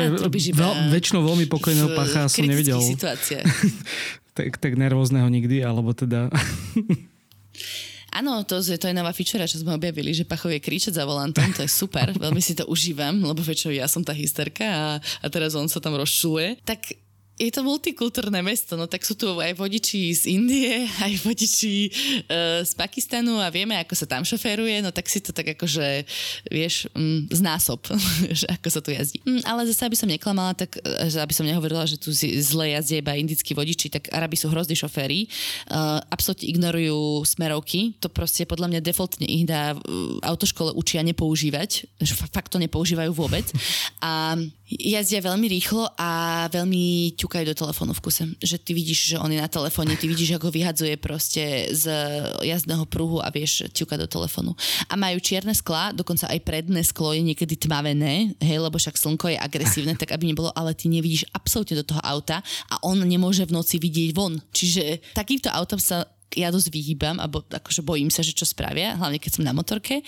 veľ, väčšinou veľmi pokojného pacha som nevidel. tak, tak nervózneho nikdy, alebo teda... Áno, to, je, to je nová feature, čo sme objavili, že pachovie kričať za volantom, to je super, veľmi si to užívam, lebo väčšinou ja som tá hysterka a, a teraz on sa tam rozčuluje. Tak je to multikultúrne mesto, no tak sú tu aj vodiči z Indie, aj vodiči uh, z Pakistanu a vieme, ako sa tam šoféruje, no tak si to tak akože, vieš, um, znásob, že ako sa tu jazdí. Um, ale zase, aby som neklamala, tak e, že aby som nehovorila, že tu zle jazdia iba indickí vodiči, tak Arabi sú hrozní šoféry, uh, absolútne ignorujú smerovky, to proste podľa mňa defaultne ich dá autoškole učia nepoužívať, že fakt to nepoužívajú vôbec. A jazdia veľmi rýchlo a veľmi ťukajú do telefónu v kuse. Že ty vidíš, že on je na telefóne, ty vidíš, ako vyhadzuje proste z jazdného pruhu a vieš ťukať do telefónu. A majú čierne skla, dokonca aj predné sklo je niekedy tmavené, hej, lebo však slnko je agresívne, tak aby nebolo, ale ty nevidíš absolútne do toho auta a on nemôže v noci vidieť von. Čiže takýmto autom sa ja dosť vyhýbam, alebo akože bojím sa, že čo spravia, hlavne keď som na motorke.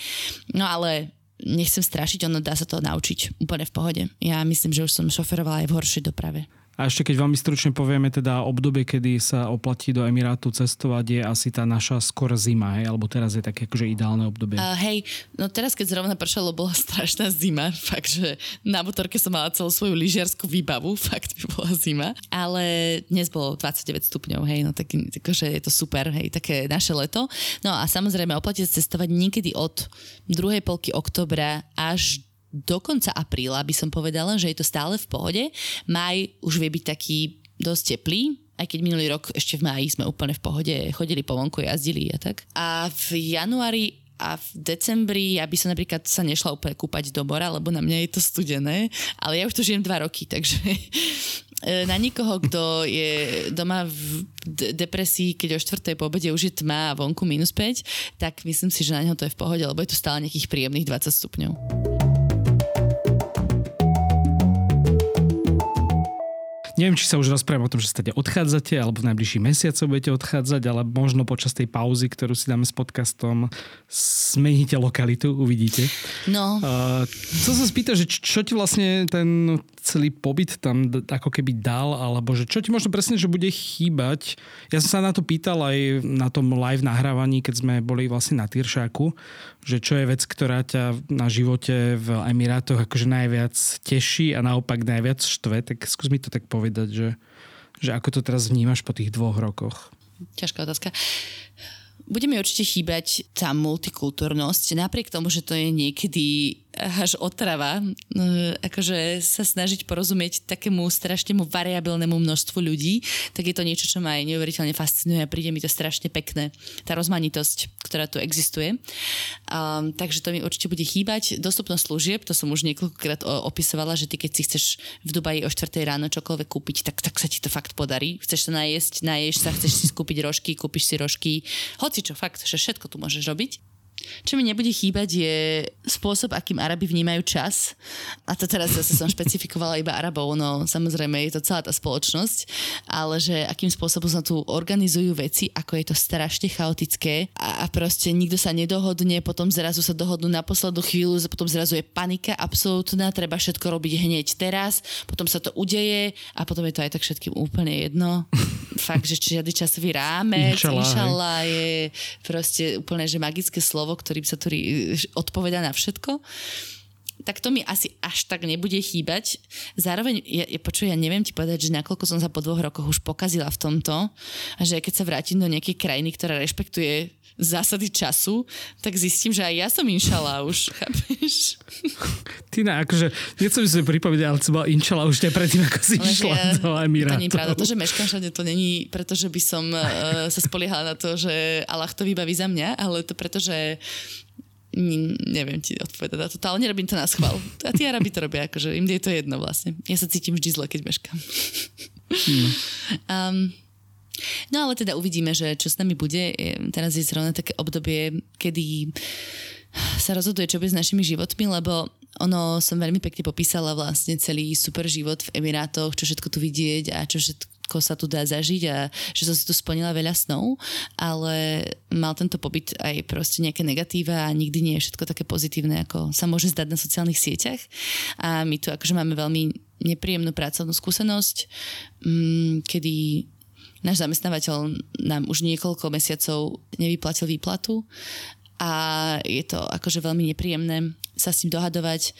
No ale nechcem strašiť, ono dá sa to naučiť úplne v pohode. Ja myslím, že už som šoferovala aj v horšej doprave. A ešte keď veľmi stručne povieme teda obdobie, kedy sa oplatí do Emirátu cestovať, je asi tá naša skôr zima, hej? alebo teraz je také akože ideálne obdobie. Uh, hej, no teraz keď zrovna pršalo, bola strašná zima, fakt, že na motorke som mala celú svoju lyžiarskú výbavu, fakt by bola zima, ale dnes bolo 29 stupňov, hej, no tak, takže je to super, hej, také naše leto. No a samozrejme oplatí sa cestovať niekedy od druhej polky oktobra až do konca apríla by som povedala, že je to stále v pohode. Maj už vie byť taký dosť teplý, aj keď minulý rok ešte v máji sme úplne v pohode chodili po vonku, jazdili a tak. A v januári a v decembri ja by som napríklad sa nešla úplne kúpať do mora, lebo na mňa je to studené, ale ja už tu žijem dva roky, takže e, na nikoho, kto je doma v depresii, keď o štvrtej po obede už je tma a vonku minus 5, tak myslím si, že na neho to je v pohode, lebo je tu stále nejakých príjemných 20 stupňov. Neviem, či sa už rozprávame o tom, že ste odchádzate, alebo v najbližších mesiacoch budete odchádzať, ale možno počas tej pauzy, ktorú si dáme s podcastom, zmeníte lokalitu, uvidíte. No. Uh, chcel sa spýtať, že čo ti vlastne ten celý pobyt tam ako keby dal, alebo že čo ti možno presne, že bude chýbať. Ja som sa na to pýtal aj na tom live nahrávaní, keď sme boli vlastne na Tyršáku, že čo je vec, ktorá ťa na živote v Emirátoch akože najviac teší a naopak najviac štve, tak skús mi to tak povedať že, že ako to teraz vnímaš po tých dvoch rokoch? Ťažká otázka. Bude mi určite chýbať tá multikultúrnosť, napriek tomu, že to je niekedy až otrava, no, akože sa snažiť porozumieť takému strašnému variabilnému množstvu ľudí, tak je to niečo, čo ma aj neuveriteľne fascinuje a príde mi to strašne pekné. Tá rozmanitosť, ktorá tu existuje. Um, takže to mi určite bude chýbať. Dostupnosť služieb, to som už niekoľkokrát opisovala, že ty keď si chceš v Dubaji o 4 ráno čokoľvek kúpiť, tak, tak sa ti to fakt podarí. Chceš sa najesť, naješ sa, chceš si kúpiť rožky, kúpiš si rožky. Hoci čo, fakt, že všetko tu môžeš robiť. Čo mi nebude chýbať je spôsob, akým Arabi vnímajú čas. A to teraz zase som špecifikovala iba Arabov, no samozrejme je to celá tá spoločnosť, ale že akým spôsobom sa tu organizujú veci, ako je to strašne chaotické a, a proste nikto sa nedohodne, potom zrazu sa dohodnú na poslednú chvíľu, potom zrazu je panika absolútna, treba všetko robiť hneď teraz, potom sa to udeje a potom je to aj tak všetkým úplne jedno. Fakt, že žiadny časový rámec, inšalá je proste úplne, že magické slovo, ktorým sa tu odpoveda na všetko tak to mi asi až tak nebude chýbať. Zároveň, ja, ja počuj, ja neviem ti povedať, že nakoľko som sa po dvoch rokoch už pokazila v tomto že keď sa vrátim do nejakej krajiny, ktorá rešpektuje zásady času, tak zistím, že aj ja som inšala už, chápeš? Tina, akože, nechcem si pripovedať, ale si bola inšala už predtým, ako si ale išla ja, do Emirátov. To nie je pravda. To, že meškám všade, to není preto, že by som uh, sa spoliehala na to, že Allah to vybaví za mňa, ale to preto, že neviem ti odpovedať na to. Ale nerobím to na schvál. A tí Arabi to robia, akože im je to jedno vlastne. Ja sa cítim vždy zle, keď meškám. Hmm. Um, no ale teda uvidíme, že čo s nami bude. Teraz je zrovna také obdobie, kedy sa rozhoduje, čo bude s našimi životmi, lebo ono som veľmi pekne popísala vlastne celý super život v Emirátoch, čo všetko tu vidieť a čo všetko sa tu dá zažiť a že som si tu splnila veľa snov, ale mal tento pobyt aj proste nejaké negatíva a nikdy nie je všetko také pozitívne, ako sa môže zdať na sociálnych sieťach. A my tu akože máme veľmi nepríjemnú pracovnú skúsenosť, mm, kedy náš zamestnávateľ nám už niekoľko mesiacov nevyplatil výplatu a je to akože veľmi nepríjemné sa s tým dohadovať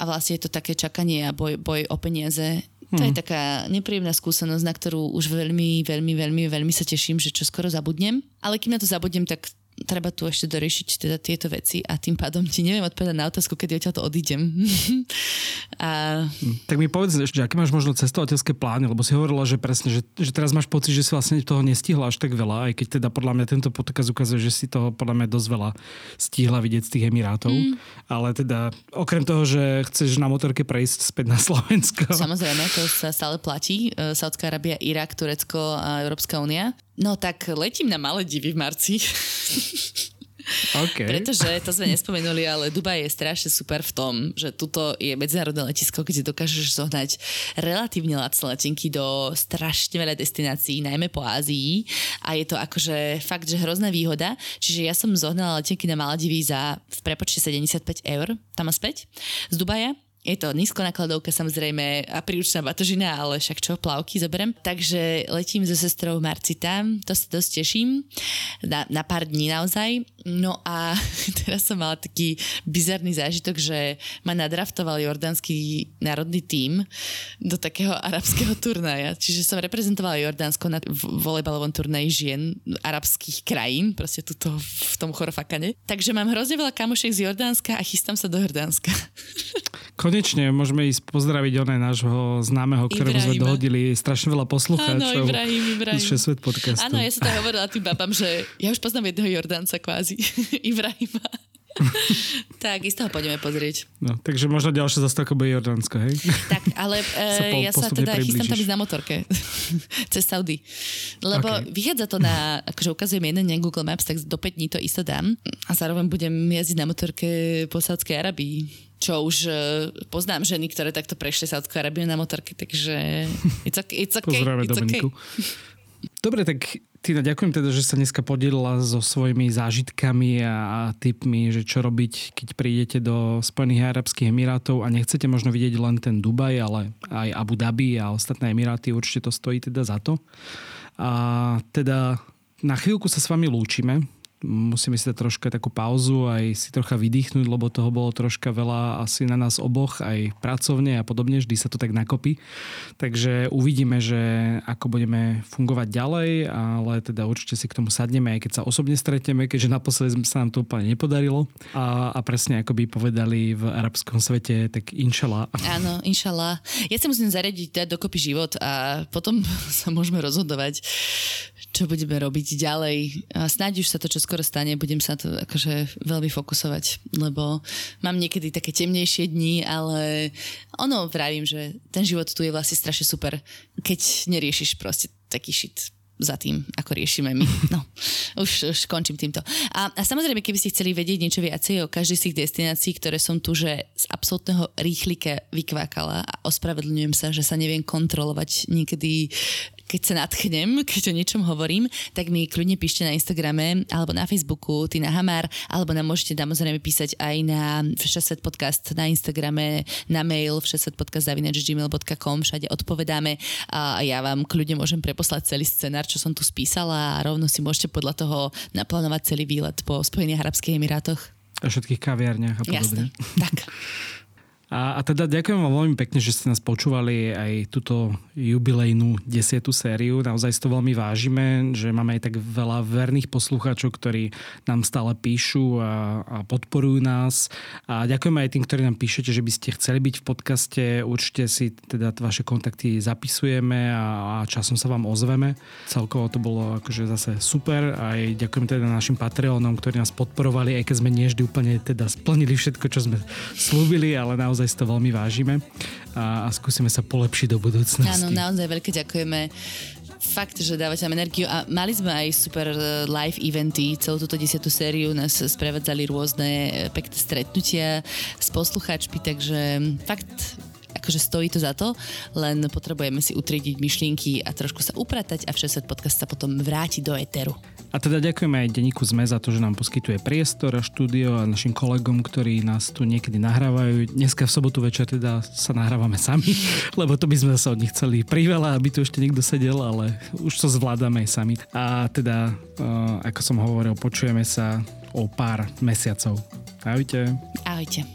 a vlastne je to také čakanie a boj, boj o peniaze to je mhm. taká nepríjemná skúsenosť, na ktorú už veľmi, veľmi, veľmi, veľmi sa teším, že čo skoro zabudnem. Ale kým na to zabudnem, tak treba tu ešte doriešiť teda tieto veci a tým pádom ti neviem odpovedať na otázku, kedy odtiaľ to odídem. a... Tak mi povedz, že aké máš možno cestovateľské plány, lebo si hovorila, že presne, že, že teraz máš pocit, že si vlastne toho nestihla až tak veľa, aj keď teda podľa mňa tento podcast ukazuje, že si toho podľa mňa dosť veľa stihla vidieť z tých Emirátov. Mm. Ale teda okrem toho, že chceš na motorke prejsť späť na Slovensko. Samozrejme, to sa stále platí. E, Saudská Arábia, Irak, Turecko a Európska únia. No tak letím na Maledivy v marci. Okay. Pretože, to sme nespomenuli, ale Dubaj je strašne super v tom, že tuto je medzinárodné letisko, kde dokážeš zohnať relatívne lacné letenky do strašne veľa destinácií, najmä po Ázii. A je to akože fakt, že hrozná výhoda. Čiže ja som zohnala letenky na Maladivy za v prepočte 75 eur tam a späť z Dubaja je to nízko nakladovka samozrejme a príručná batožina, ale však čo, plavky zoberiem. Takže letím so sestrou Marci tam, to sa dosť teším, na, na pár dní naozaj. No a teraz som mala taký bizarný zážitok, že ma nadraftoval jordánsky národný tím do takého arabského turnaja. Čiže som reprezentovala Jordánsko na volejbalovom turnaji žien arabských krajín, proste tuto v tom chorofakane. Takže mám hrozne veľa kamošek z Jordánska a chystám sa do Jordánska. Konečne môžeme ísť pozdraviť oné nášho známeho, ktorému sme dohodili strašne veľa poslucháčov. Áno, Ibrahim, Ibrahim. Svet podcastu. Áno, ja som to hovorila tým babám, že ja už poznám jedného Jordánca kvázi, Ibrahima. Tak, isto ho pôjdeme pozrieť. No, takže možno ďalšia zastávka bude Jordánsko, hej? Tak, ale sa po, ja sa teda chystám tam ísť na motorke. Cez Saudi. Lebo okay. vychádza to na, akože ukazujem jeden deň Google Maps, tak do 5 dní to isto dám. A zároveň budem jazdiť na motorke po Saudskej Arabii čo už uh, poznám ženy, ktoré takto prešli Sádzku Arabiu na motorke, takže it's okay. It's okay. Pozdravé it's Okay. Dobre, tak Tina, ďakujem teda, že sa dneska podelila so svojimi zážitkami a tipmi, že čo robiť, keď prídete do Spojených Arabských Emirátov a nechcete možno vidieť len ten Dubaj, ale aj Abu Dhabi a ostatné Emiráty, určite to stojí teda za to. A teda na chvíľku sa s vami lúčime musíme si dať troška takú pauzu, aj si trocha vydýchnuť, lebo toho bolo troška veľa asi na nás oboch, aj pracovne a podobne, vždy sa to tak nakopí. Takže uvidíme, že ako budeme fungovať ďalej, ale teda určite si k tomu sadneme, aj keď sa osobne stretneme, keďže naposledy sa nám to úplne nepodarilo. A, a presne ako by povedali v arabskom svete, tak inšala. Áno, inšala. Ja si musím zariadiť dať dokopy život a potom sa môžeme rozhodovať, čo budeme robiť ďalej. A snáď už sa to čo skoro stane, budem sa to akože veľmi fokusovať, lebo mám niekedy také temnejšie dni, ale ono vravím, že ten život tu je vlastne strašne super, keď neriešiš proste taký shit za tým, ako riešime my. No, už, už končím týmto. A, a samozrejme, keby ste chceli vedieť niečo viacej o každej z tých destinácií, ktoré som tu, že z absolútneho rýchlika vykvákala a ospravedlňujem sa, že sa neviem kontrolovať niekedy keď sa natchnem, keď o niečom hovorím, tak mi kľudne píšte na Instagrame alebo na Facebooku Tina Hamar, alebo nám môžete samozrejme písať aj na Všesvet podcast na Instagrame, na mail všesvetpodcast.gmail.com, všade odpovedáme a ja vám kľudne môžem preposlať celý scenár, čo som tu spísala a rovno si môžete podľa toho naplánovať celý výlet po Spojených Arabských Emirátoch. A všetkých kaviarniach a podobne. Jasne, tak. A, a teda ďakujem vám veľmi pekne, že ste nás počúvali aj túto jubilejnú desiatú sériu. Naozaj si to veľmi vážime, že máme aj tak veľa verných poslucháčov, ktorí nám stále píšu a, a podporujú nás. A ďakujem aj tým, ktorí nám píšete, že by ste chceli byť v podcaste. Určite si teda vaše kontakty zapisujeme a, a časom sa vám ozveme. Celkovo to bolo akože zase super. Aj ďakujem teda našim Patreonom, ktorí nás podporovali, aj keď sme nie vždy úplne teda splnili všetko, čo sme slúbili, ale naozaj naozaj si to veľmi vážime a, a skúsime sa polepšiť do budúcnosti. Áno, naozaj veľké ďakujeme fakt, že dávate nám energiu a mali sme aj super e, live eventy, celú túto desiatú sériu nás sprevádzali rôzne e, pekné stretnutia s poslucháčmi, takže fakt akože stojí to za to, len potrebujeme si utriediť myšlienky a trošku sa upratať a Všeset podcast sa potom vráti do éteru. A teda ďakujeme aj denníku ZME za to, že nám poskytuje priestor a štúdio a našim kolegom, ktorí nás tu niekedy nahrávajú. Dneska v sobotu večer teda sa nahrávame sami, lebo to by sme sa od nich chceli priveľa, aby tu ešte niekto sedel, ale už to zvládame aj sami. A teda, uh, ako som hovoril, počujeme sa o pár mesiacov. Ahojte. Ahojte.